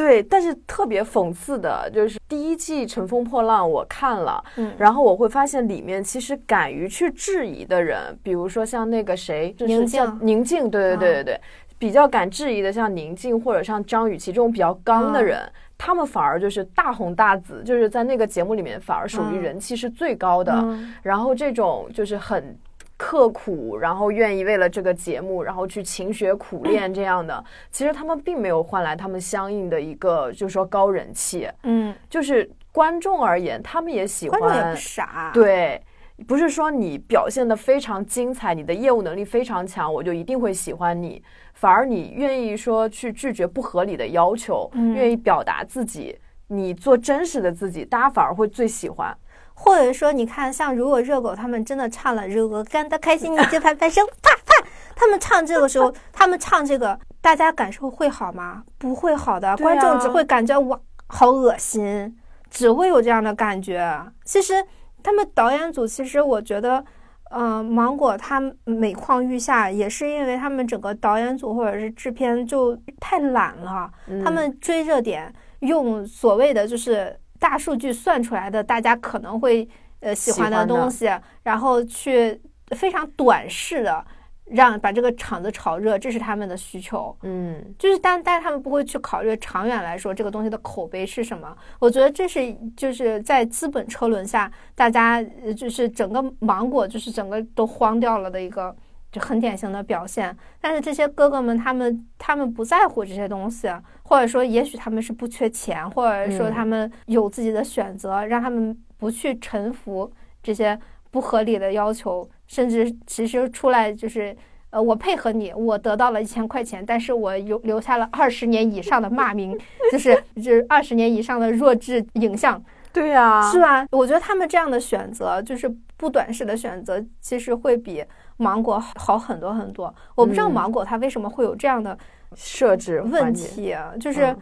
对，但是特别讽刺的就是第一季《乘风破浪》，我看了，嗯，然后我会发现里面其实敢于去质疑的人，比如说像那个谁，宁静，宁静，对对对对对，比较敢质疑的，像宁静或者像张雨绮这种比较刚的人。他们反而就是大红大紫，就是在那个节目里面反而属于人气是最高的。然后这种就是很刻苦，然后愿意为了这个节目，然后去勤学苦练这样的，其实他们并没有换来他们相应的一个就是说高人气。嗯，就是观众而言，他们也喜欢。观众也不傻。对。不是说你表现的非常精彩，你的业务能力非常强，我就一定会喜欢你。反而你愿意说去拒绝不合理的要求，愿意表达自己，你做真实的自己，大家反而会最喜欢。或者说，你看，像如果热狗他们真的唱了《热狗干得开心》，你就拍拍手，啪啪。他们唱这个时候，他们唱这个，大家感受会好吗？不会好的，观众只会感觉哇，好恶心，只会有这样的感觉。其实。他们导演组其实我觉得，嗯，芒果他每况愈下，也是因为他们整个导演组或者是制片就太懒了。他们追热点，用所谓的就是大数据算出来的大家可能会呃喜欢的东西，然后去非常短视的。让把这个场子炒热，这是他们的需求。嗯，就是但但是他们不会去考虑长远来说这个东西的口碑是什么。我觉得这是就是在资本车轮下，大家就是整个芒果就是整个都荒掉了的一个就很典型的表现。但是这些哥哥们他们他们不在乎这些东西，或者说也许他们是不缺钱，或者说他们有自己的选择，让他们不去臣服这些不合理的要求。甚至其实出来就是，呃，我配合你，我得到了一千块钱，但是我有留下了二十年以上的骂名，[laughs] 就是就是二十年以上的弱智影像。对呀，是吧？我觉得他们这样的选择，就是不短视的选择，其实会比芒果好很多很多。我不知道芒果它为什么会有这样的设置问题，就是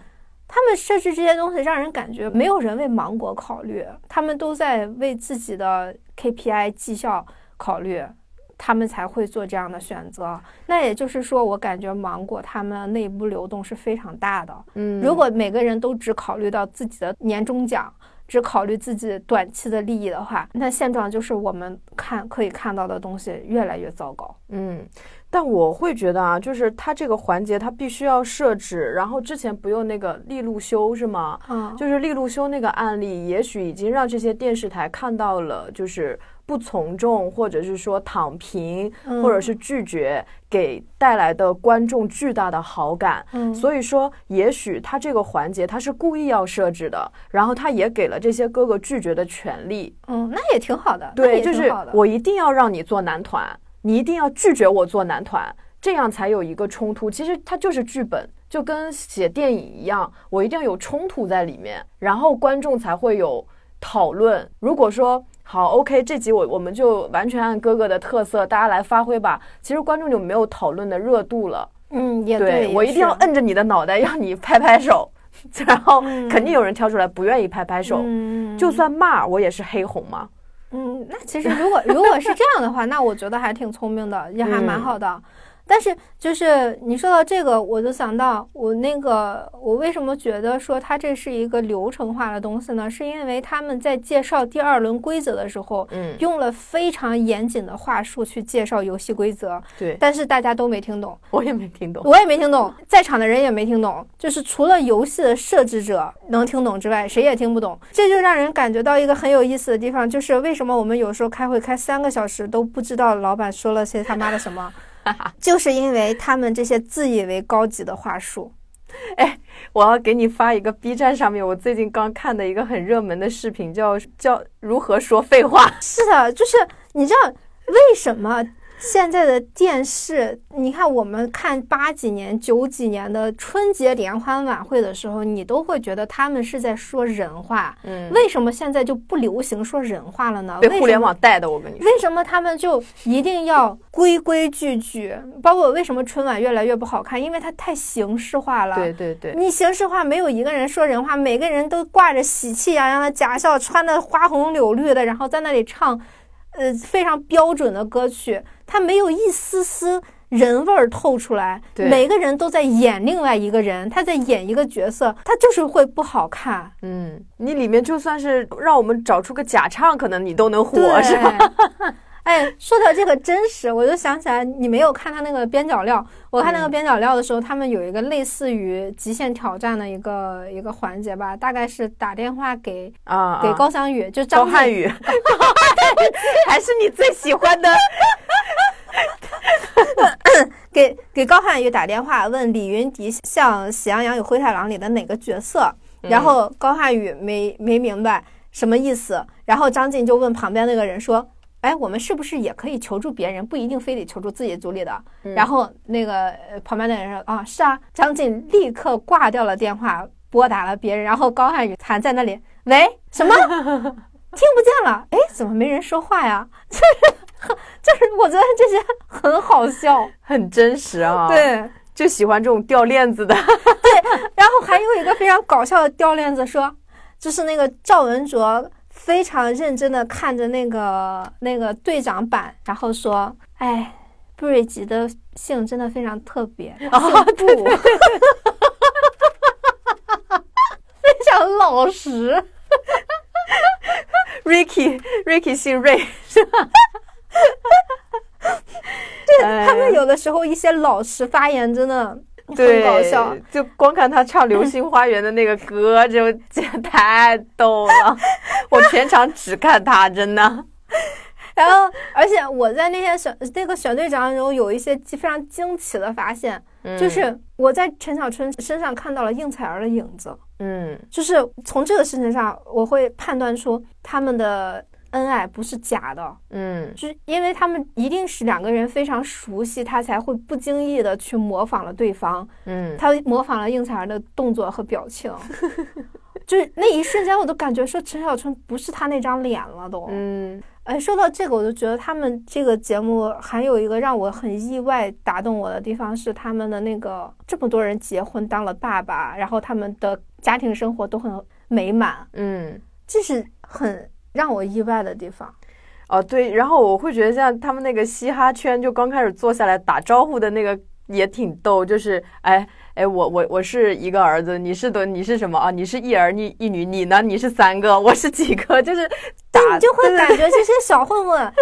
他们设置这些东西，让人感觉没有人为芒果考虑，他们都在为自己的 KPI 绩效。考虑，他们才会做这样的选择。那也就是说，我感觉芒果他们内部流动是非常大的。嗯，如果每个人都只考虑到自己的年终奖，只考虑自己短期的利益的话，那现状就是我们看可以看到的东西越来越糟糕。嗯，但我会觉得啊，就是它这个环节它必须要设置，然后之前不用那个利路修是吗？嗯，就是利路修那个案例，也许已经让这些电视台看到了，就是。不从众，或者是说躺平，或者是拒绝，给带来的观众巨大的好感。嗯，所以说，也许他这个环节他是故意要设置的，然后他也给了这些哥哥拒绝的权利。嗯，那也挺好的。对，就是我一定要让你做男团，你一定要拒绝我做男团，这样才有一个冲突。其实它就是剧本，就跟写电影一样，我一定要有冲突在里面，然后观众才会有讨论。如果说。好，OK，这集我我们就完全按哥哥的特色，大家来发挥吧。其实观众就没有讨论的热度了。嗯，也对我一定要摁着你的脑袋，让你拍拍手，[laughs] 然后肯定有人跳出来不愿意拍拍手。嗯，就算骂我也是黑红嘛。嗯，那其实如果如果是这样的话，那我觉得还挺聪明的，也还蛮好的。但是，就是你说到这个，我就想到我那个，我为什么觉得说它这是一个流程化的东西呢？是因为他们在介绍第二轮规则的时候，嗯，用了非常严谨的话术去介绍游戏规则。对，但是大家都没听懂，我也没听懂，我也没听懂，在场的人也没听懂，就是除了游戏的设置者能听懂之外，谁也听不懂。这就让人感觉到一个很有意思的地方，就是为什么我们有时候开会开三个小时都不知道老板说了些他妈的什么。[laughs] 就是因为他们这些自以为高级的话术，哎，我要给你发一个 B 站上面我最近刚看的一个很热门的视频，叫叫如何说废话。是的，就是你知道为什么现在的电视，你看我们看八几年、九几年的春节联欢晚会的时候，你都会觉得他们是在说人话。嗯，为什么现在就不流行说人话了呢？被互联网带的，我跟你说。为什么他们就一定要规规矩矩？包括为什么春晚越来越不好看？因为它太形式化了。对对对，你形式化，没有一个人说人话，每个人都挂着喜气洋洋的假笑，穿的花红柳绿的，然后在那里唱。呃，非常标准的歌曲，它没有一丝丝人味儿透出来。每个人都在演另外一个人，他在演一个角色，他就是会不好看。嗯，你里面就算是让我们找出个假唱，可能你都能火，是吧？哎，说到这个真实，我就想起来，你没有看他那个边角料。我看那个边角料的时候，他们有一个类似于极限挑战的一个一个环节吧，大概是打电话给啊给高翔宇，就张瀚宇，[laughs] 还是你最喜欢的。给给高瀚宇打电话问李云迪像《喜羊羊与灰太狼》里的哪个角色，然后高瀚宇没没明白什么意思，然后张晋就问旁边那个人说。哎，我们是不是也可以求助别人？不一定非得求助自己组里的。然后那个旁边的人说：“啊，是啊。”张晋立刻挂掉了电话，拨打了别人。然后高瀚宇还在那里：“喂，什么？听不见了？哎，怎么没人说话呀？” [laughs] 就是，就是，我觉得这些很好笑，[laughs] 很真实啊。对，就喜欢这种掉链子的。[laughs] 对，然后还有一个非常搞笑的掉链子，说就是那个赵文卓。非常认真的看着那个那个队长版，然后说：“哎，布瑞吉的姓真的非常特别，姓布，非常老实。”Ricky [laughs] Ricky 姓瑞是吧？对他们有的时候一些老实发言真的。[laughs] 很搞笑，就光看他唱《流星花园》的那个歌，就太逗了。[laughs] 我全场只看他，真的。[laughs] 然后，而且我在那天选那个选队长的时候，有一些非常惊奇的发现，就是我在陈小春身上看到了应采儿的影子。嗯，就是从这个事情上，我会判断出他们的。恩爱不是假的，嗯，就是因为他们一定是两个人非常熟悉，他才会不经意的去模仿了对方，嗯，他模仿了应采儿的动作和表情，[laughs] 就是那一瞬间，我都感觉说陈小春不是他那张脸了，都，嗯，哎，说到这个，我就觉得他们这个节目还有一个让我很意外打动我的地方是他们的那个这么多人结婚当了爸爸，然后他们的家庭生活都很美满，嗯，这是很。让我意外的地方，哦对，然后我会觉得像他们那个嘻哈圈，就刚开始坐下来打招呼的那个也挺逗，就是哎哎，我我我是一个儿子，你是的你是什么啊？你是一儿一一女，你呢？你是三个，我是几个？就是打，你就会感觉这些小混混，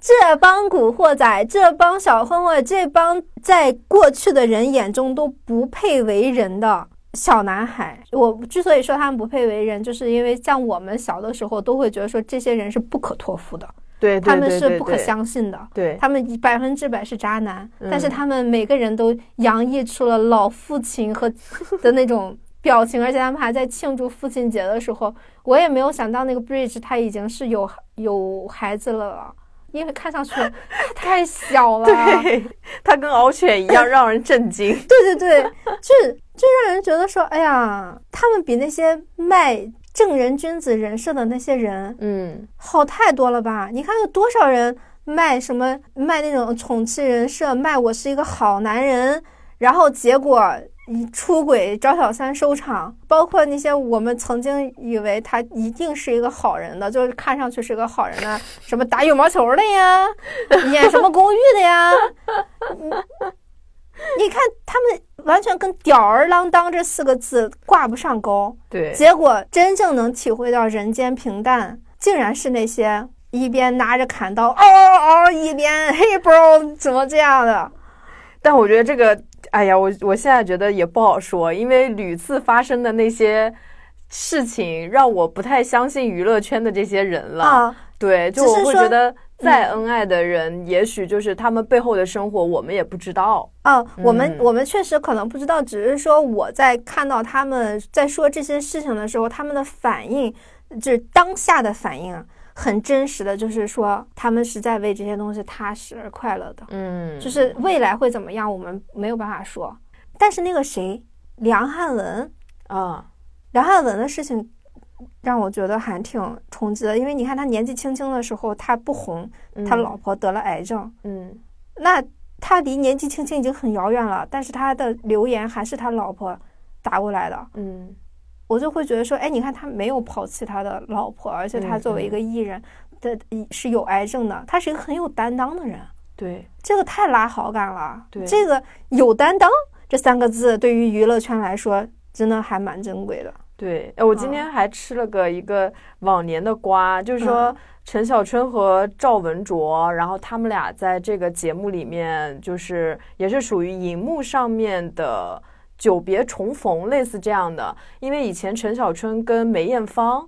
这帮古惑仔，这帮小混混，这帮在过去的人眼中都不配为人的。小男孩，我之所以说他们不配为人，就是因为像我们小的时候都会觉得说这些人是不可托付的，对，他们是不可相信的，对，他们百分之百是渣男，但是他们每个人都洋溢出了老父亲和的那种表情，而且他们还在庆祝父亲节的时候，我也没有想到那个 Bridge 他已经是有有孩子了。因为看上去 [laughs] 太小了，对，他跟獒犬一样让人震惊。对对对，就就让人觉得说，哎呀，他们比那些卖正人君子人设的那些人，嗯，好太多了吧？你看有多少人卖什么卖那种宠妻人设，卖我是一个好男人，然后结果。以出轨找小三收场，包括那些我们曾经以为他一定是一个好人的，就是看上去是个好人的，[laughs] 什么打羽毛球的呀，演什么公寓的呀，[laughs] 你看他们完全跟吊儿郎当这四个字挂不上钩。对，结果真正能体会到人间平淡，竟然是那些一边拿着砍刀嗷嗷嗷，一边 Hey bro 怎么这样的？但我觉得这个。哎呀，我我现在觉得也不好说，因为屡次发生的那些事情，让我不太相信娱乐圈的这些人了。啊，对，就我会觉得再恩爱的人，也许就是他们背后的生活，我们也不知道。啊，我们我们确实可能不知道，只是说我在看到他们在说这些事情的时候，他们的反应就是当下的反应。很真实的就是说，他们是在为这些东西踏实而快乐的。嗯，就是未来会怎么样，我们没有办法说。但是那个谁，梁汉文，啊，梁汉文的事情让我觉得还挺冲击的，因为你看他年纪轻轻的时候他不红，他老婆得了癌症，嗯。那他离年纪轻轻已经很遥远了，但是他的留言还是他老婆打过来的，嗯。我就会觉得说，哎，你看他没有抛弃他的老婆，而且他嗯作为一个艺人的是有癌症的，他是一个很有担当的人，对，这个太拉好感了。对。这个有担当这三个字对于娱乐圈来说，真的还蛮珍贵的。对，哎，我今天还吃了个一个往年的瓜，就是说陈小春和赵文卓，然后他们俩在这个节目里面，就是也是属于荧幕上面的久别重逢，类似这样的。因为以前陈小春跟梅艳芳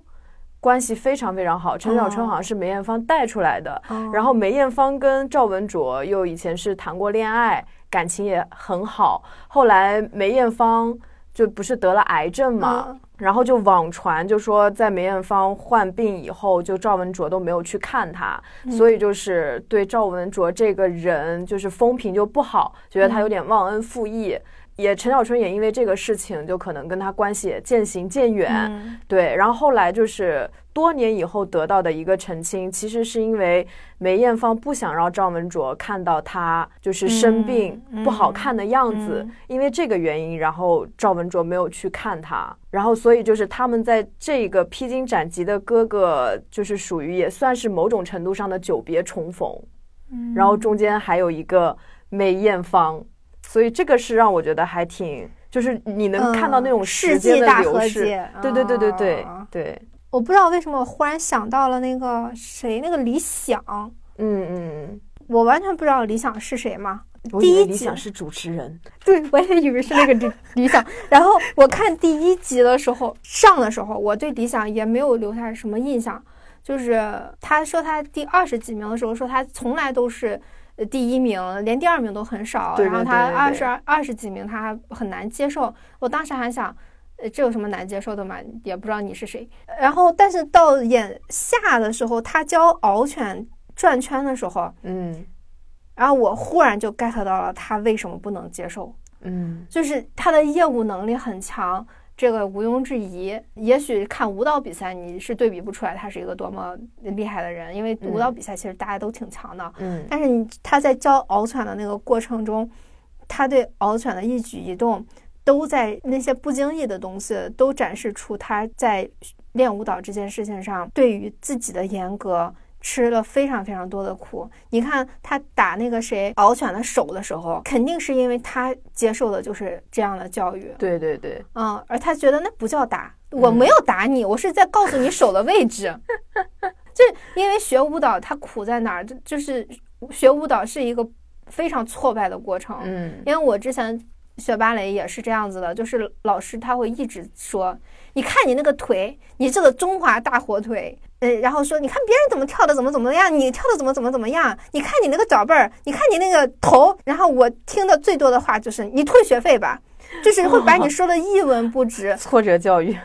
关系非常非常好，陈小春好像是梅艳芳带出来的，然后梅艳芳跟赵文卓又以前是谈过恋爱，感情也很好。后来梅艳芳就不是得了癌症嘛，嗯然后就网传就说在梅艳芳患病以后，就赵文卓都没有去看她，所以就是对赵文卓这个人就是风评就不好，觉得他有点忘恩负义。也陈小春也因为这个事情，就可能跟他关系也渐行渐远。嗯。对，然后后来就是多年以后得到的一个澄清，其实是因为梅艳芳不想让赵文卓看到他就是生病、嗯不好看的样子，嗯。因为这个原因，然后赵文卓没有去看他，然后所以就是他们在这个披荆斩棘的哥哥，就是属于也算是某种程度上的久别重逢，嗯。然后中间还有一个梅艳芳，所以这个是让我觉得还挺。就是你能看到那种世纪间的大和流逝，解。对对对对对啊对，我不知道为什么我忽然想到了那个谁，那个李想，嗯嗯我完全不知道李想是谁嘛。第一集理想是主持人，对，我也以为是那个李李想。然后我看第一集的时候，上的时候，我对李想也没有留下什么印象。就是他说他第二十几名的时候，说他从来都是呃第一名，连第二名都很少。对对然后他二十二二十几名，他还很难接受。我当时还想。呃，这有什么难接受的嘛？也不知道你是谁。然后，但是到眼下的时候，他教獒犬转圈的时候，嗯然后我忽然就 get 到了他为什么不能接受。嗯就是他的业务能力很强，这个毋庸置疑。也许看舞蹈比赛，你是对比不出来他是一个多么厉害的人，因为舞蹈比赛其实大家都挺强的。嗯但是你他在教獒犬的那个过程中，他对獒犬的一举一动，都在那些不经意的东西，都展示出他在练舞蹈这件事情上对于自己的严格。吃了非常非常多的苦。你看他打那个谁敖犬的手的时候，肯定是因为他接受的就是这样的教育，对对对，嗯，而他觉得那不叫打，我没有打你，我是在告诉你手的位置。[laughs] 就因为学舞蹈，它苦在哪儿？就就是学舞蹈是一个非常挫败的过程。嗯因为我之前学芭蕾也是这样子的，就是老师他会一直说，你看你那个腿，你这个中华大火腿，呃，然后说你看别人怎么跳的，怎么怎么样，你跳的怎么怎么怎么样，你看你那个脚背儿，你看你那个头，然后我听的最多的话就是你退学费吧，就是会把你说的一文不值。[laughs] 挫折教育，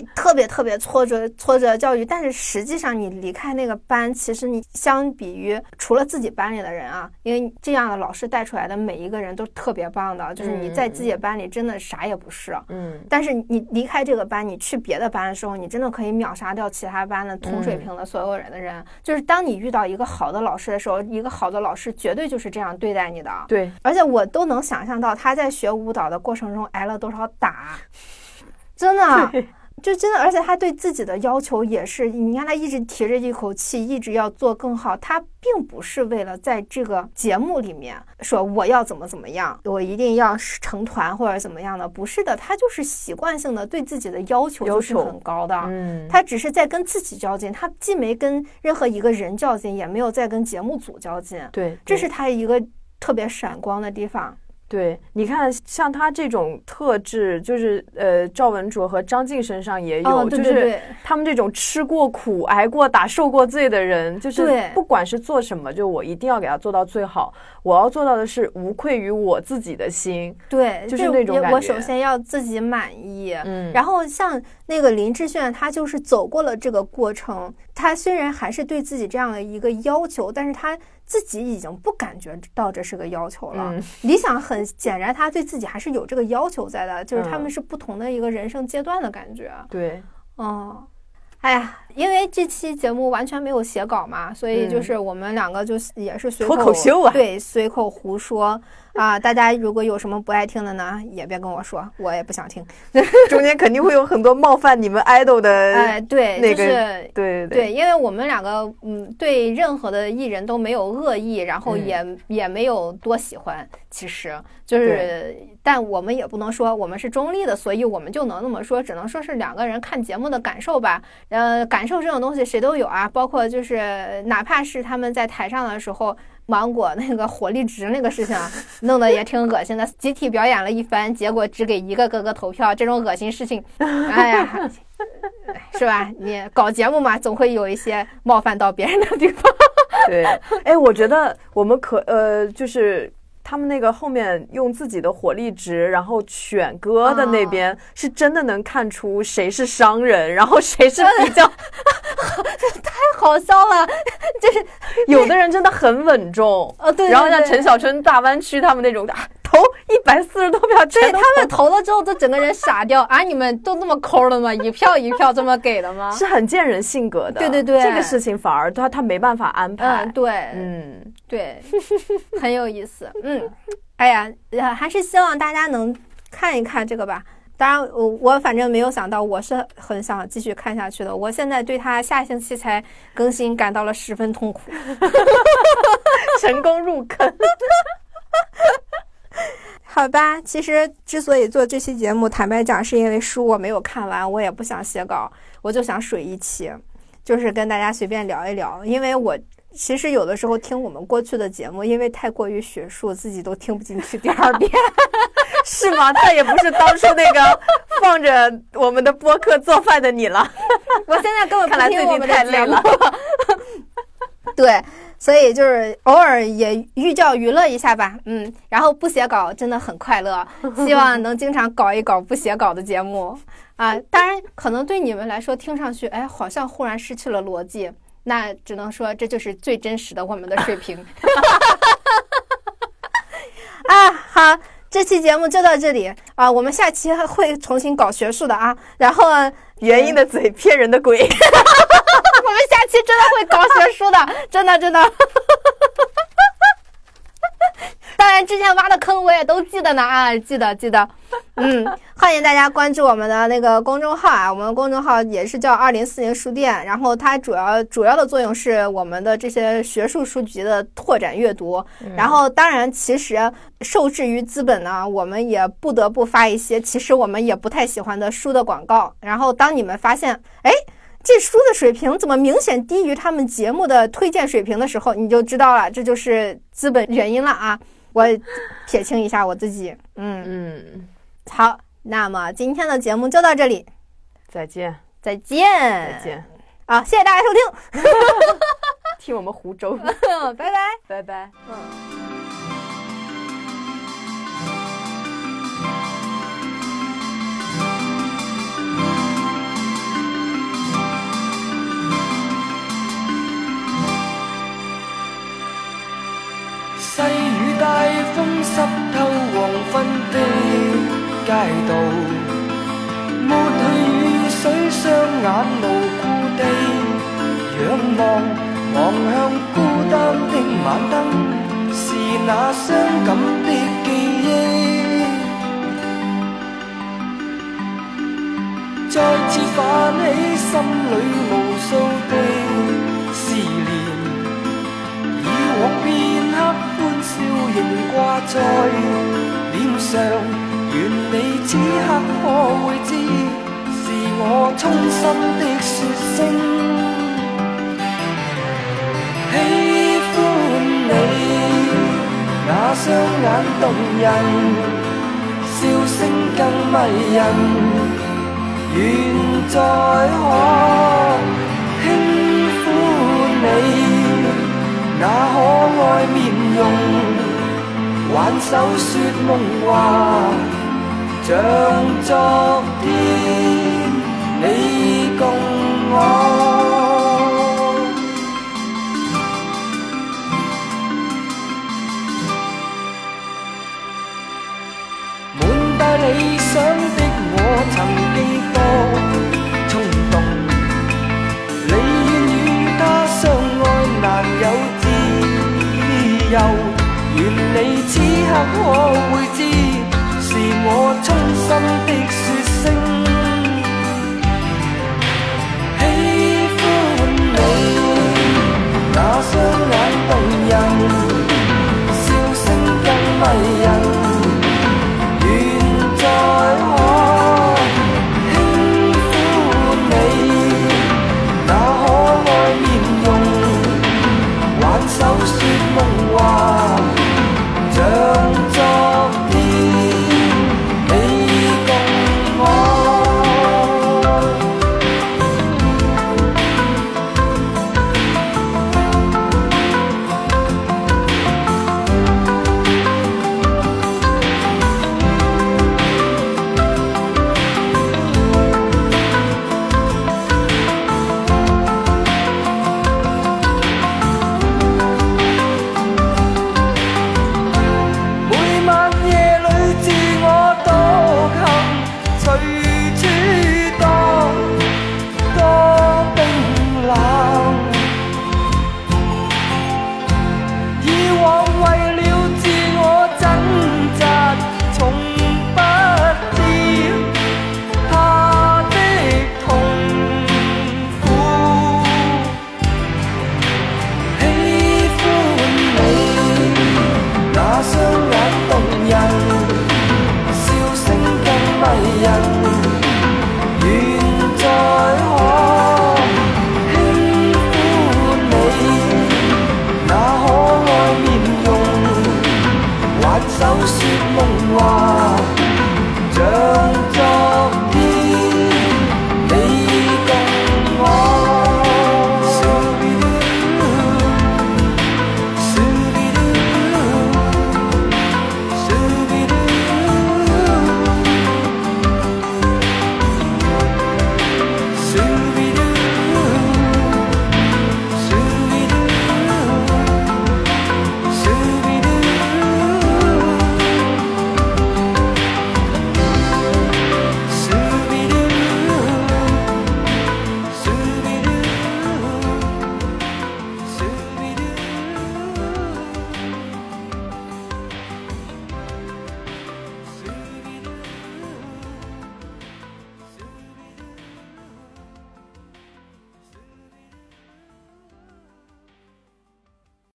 对，特别特别挫折挫折教育，但是实际上你离开那个班，其实你相比于除了自己班里的人啊，因为这样的老师带出来的每一个人都特别棒的，就是你在自己的班里真的啥也不是。嗯但是你离开这个班，你去别的班的时候，你真的可以秒杀掉其他班的同水平的所有人的人。就是当你遇到一个好的老师的时候，一个好的老师绝对就是这样对待你的。对，而且我都能想象到他在学舞蹈的过程中挨了多少打，[laughs] 真的。对就真的，而且他对自己的要求也是，你看他一直提着一口气，一直要做更好。他并不是为了在这个节目里面说我要怎么怎么样，我一定要成团或者怎么样的，不是的，他就是习惯性的对自己的要求就是很高的。嗯他只是在跟自己较劲，他既没跟任何一个人较劲，也没有在跟节目组较劲，对，对这是他一个特别闪光的地方。对，你看，像他这种特质，就是呃，赵文卓和张晋身上也有，哦，对对就是，他们这种吃过苦、挨过打、受过罪的人，就是不管是做什么，就我一定要给他做到最好。我要做到的是无愧于我自己的心。对，就是那种感觉我首先要自己满意，嗯然后像那个林志炫，他就是走过了这个过程，他虽然还是对自己这样的一个要求，但是他自己已经不感觉到这是个要求了。嗯。理想很显然，他对自己还是有这个要求在的，就是他嗯。们是不同的一个人生阶段的感觉。对，哦，哎呀，因为这期节目完全没有写稿嘛，所以就是我们两个就是也是随口秀啊。对，随口胡说 [laughs] 啊。大家如果有什么不爱听的呢，也别跟我说，我也不想听。[laughs] 中间肯定会有很多冒犯你们 idol 的，哎，对，那个就是。对对，因为我们两个，嗯，对任何的艺人都没有恶意，然后嗯也、也没有多喜欢，其实就是，但我们也不能说我们是中立的，所以我们就能那么说，只能说是两个人看节目的感受吧。呃，感受这种东西谁都有啊，包括就是哪怕是他们在台上的时候。芒果那个火力值那个事情，弄得也挺恶心的，集体表演了一番，结果只给一个哥哥投票，这种恶心事情，哎呀，是吧？你搞节目嘛，总会有一些冒犯到别人的地方。[laughs] 对，哎，我觉得我们可呃，就是他们那个后面用自己的火力值，然后选歌的那边，是真的能看出谁是商人，然后谁是比较 [laughs] 太好笑了，就是有的人真的很稳重。哦，对对然后像陈小春、大湾区他们那种的，啊投一百四十多票，对他们投了之后，都整个人傻掉啊！你们都那么抠的吗？一票一票这么给的吗？是很见人性格的。对对对这个事情反而他他没办法安排嗯，。对，嗯，对，[laughs] 很有意思。嗯，哎呀，呃还是希望大家能看一看这个吧。当然，我我反正没有想到，我是很想继续看下去的。我现在对他下星期才更新感到了十分痛苦。[laughs] 成功入坑。好吧，其实之所以做这期节目，坦白讲，是因为书我没有看完，我也不想写稿，我就想水一期，就是跟大家随便聊一聊。因为我其实有的时候听我们过去的节目，因为太过于学术，自己都听不进去第二遍。[laughs] 是吗？再也不是当初那个放着我们的播客做饭的你了。[laughs] 我现在根本看来最近不听我们的节目太累了。[laughs] 对，所以就是偶尔也寓教于乐一下吧，嗯，然后不写稿真的很快乐，[laughs] 希望能经常搞一搞不写稿的节目啊。当然，可能对你们来说听上去，哎，好像忽然失去了逻辑，那只能说这就是最真实的我们的水平。[laughs] [laughs] 啊，好。这期节目就到这里啊，我们下期会重新搞学术的啊，然后元英 [laughs] 的嘴骗人的鬼。[laughs] 我们下期真的会搞学术的，真的真的。[laughs] 当然，之前挖的坑我也都记得呢啊，记得记得。嗯，[laughs] 欢迎大家关注我们的那个公众号啊，我们公众号也是叫二零四零书店，然后它主要主要的作用是我们的这些学术书籍的拓展阅读。然后，当然，其实受制于资本呢，我们也不得不发一些其实我们也不太喜欢的书的广告。然后，当你们发现，哎。这书的水平怎么明显低于他们节目的推荐水平的时候，你就知道了，这就是资本原因了啊！我撇清一下我自己，嗯，嗯，好，那么今天的节目就到这里，再见，再见，再见。啊，谢谢大家收听，[laughs] 听我们湖州，[laughs] 拜拜。拜拜。细雨大风湿透黄昏的街道，抹去雨水，双眼无故地仰望，望向孤单的晚灯，是那伤感的记忆。再次泛起心里无數的思念，以往笑仍掛在臉上，願你此刻可會知，是我衷心的説聲，喜歡你那雙眼动人，笑声更迷人，愿再可轻抚你那可爱面容，挽手说梦话，像昨天你共我。满带理想的我，曾经多冲动。你愿与他相爱，难有自由。此刻可会知，是我衷心的说声。喜欢你那双眼动人，笑声更迷人。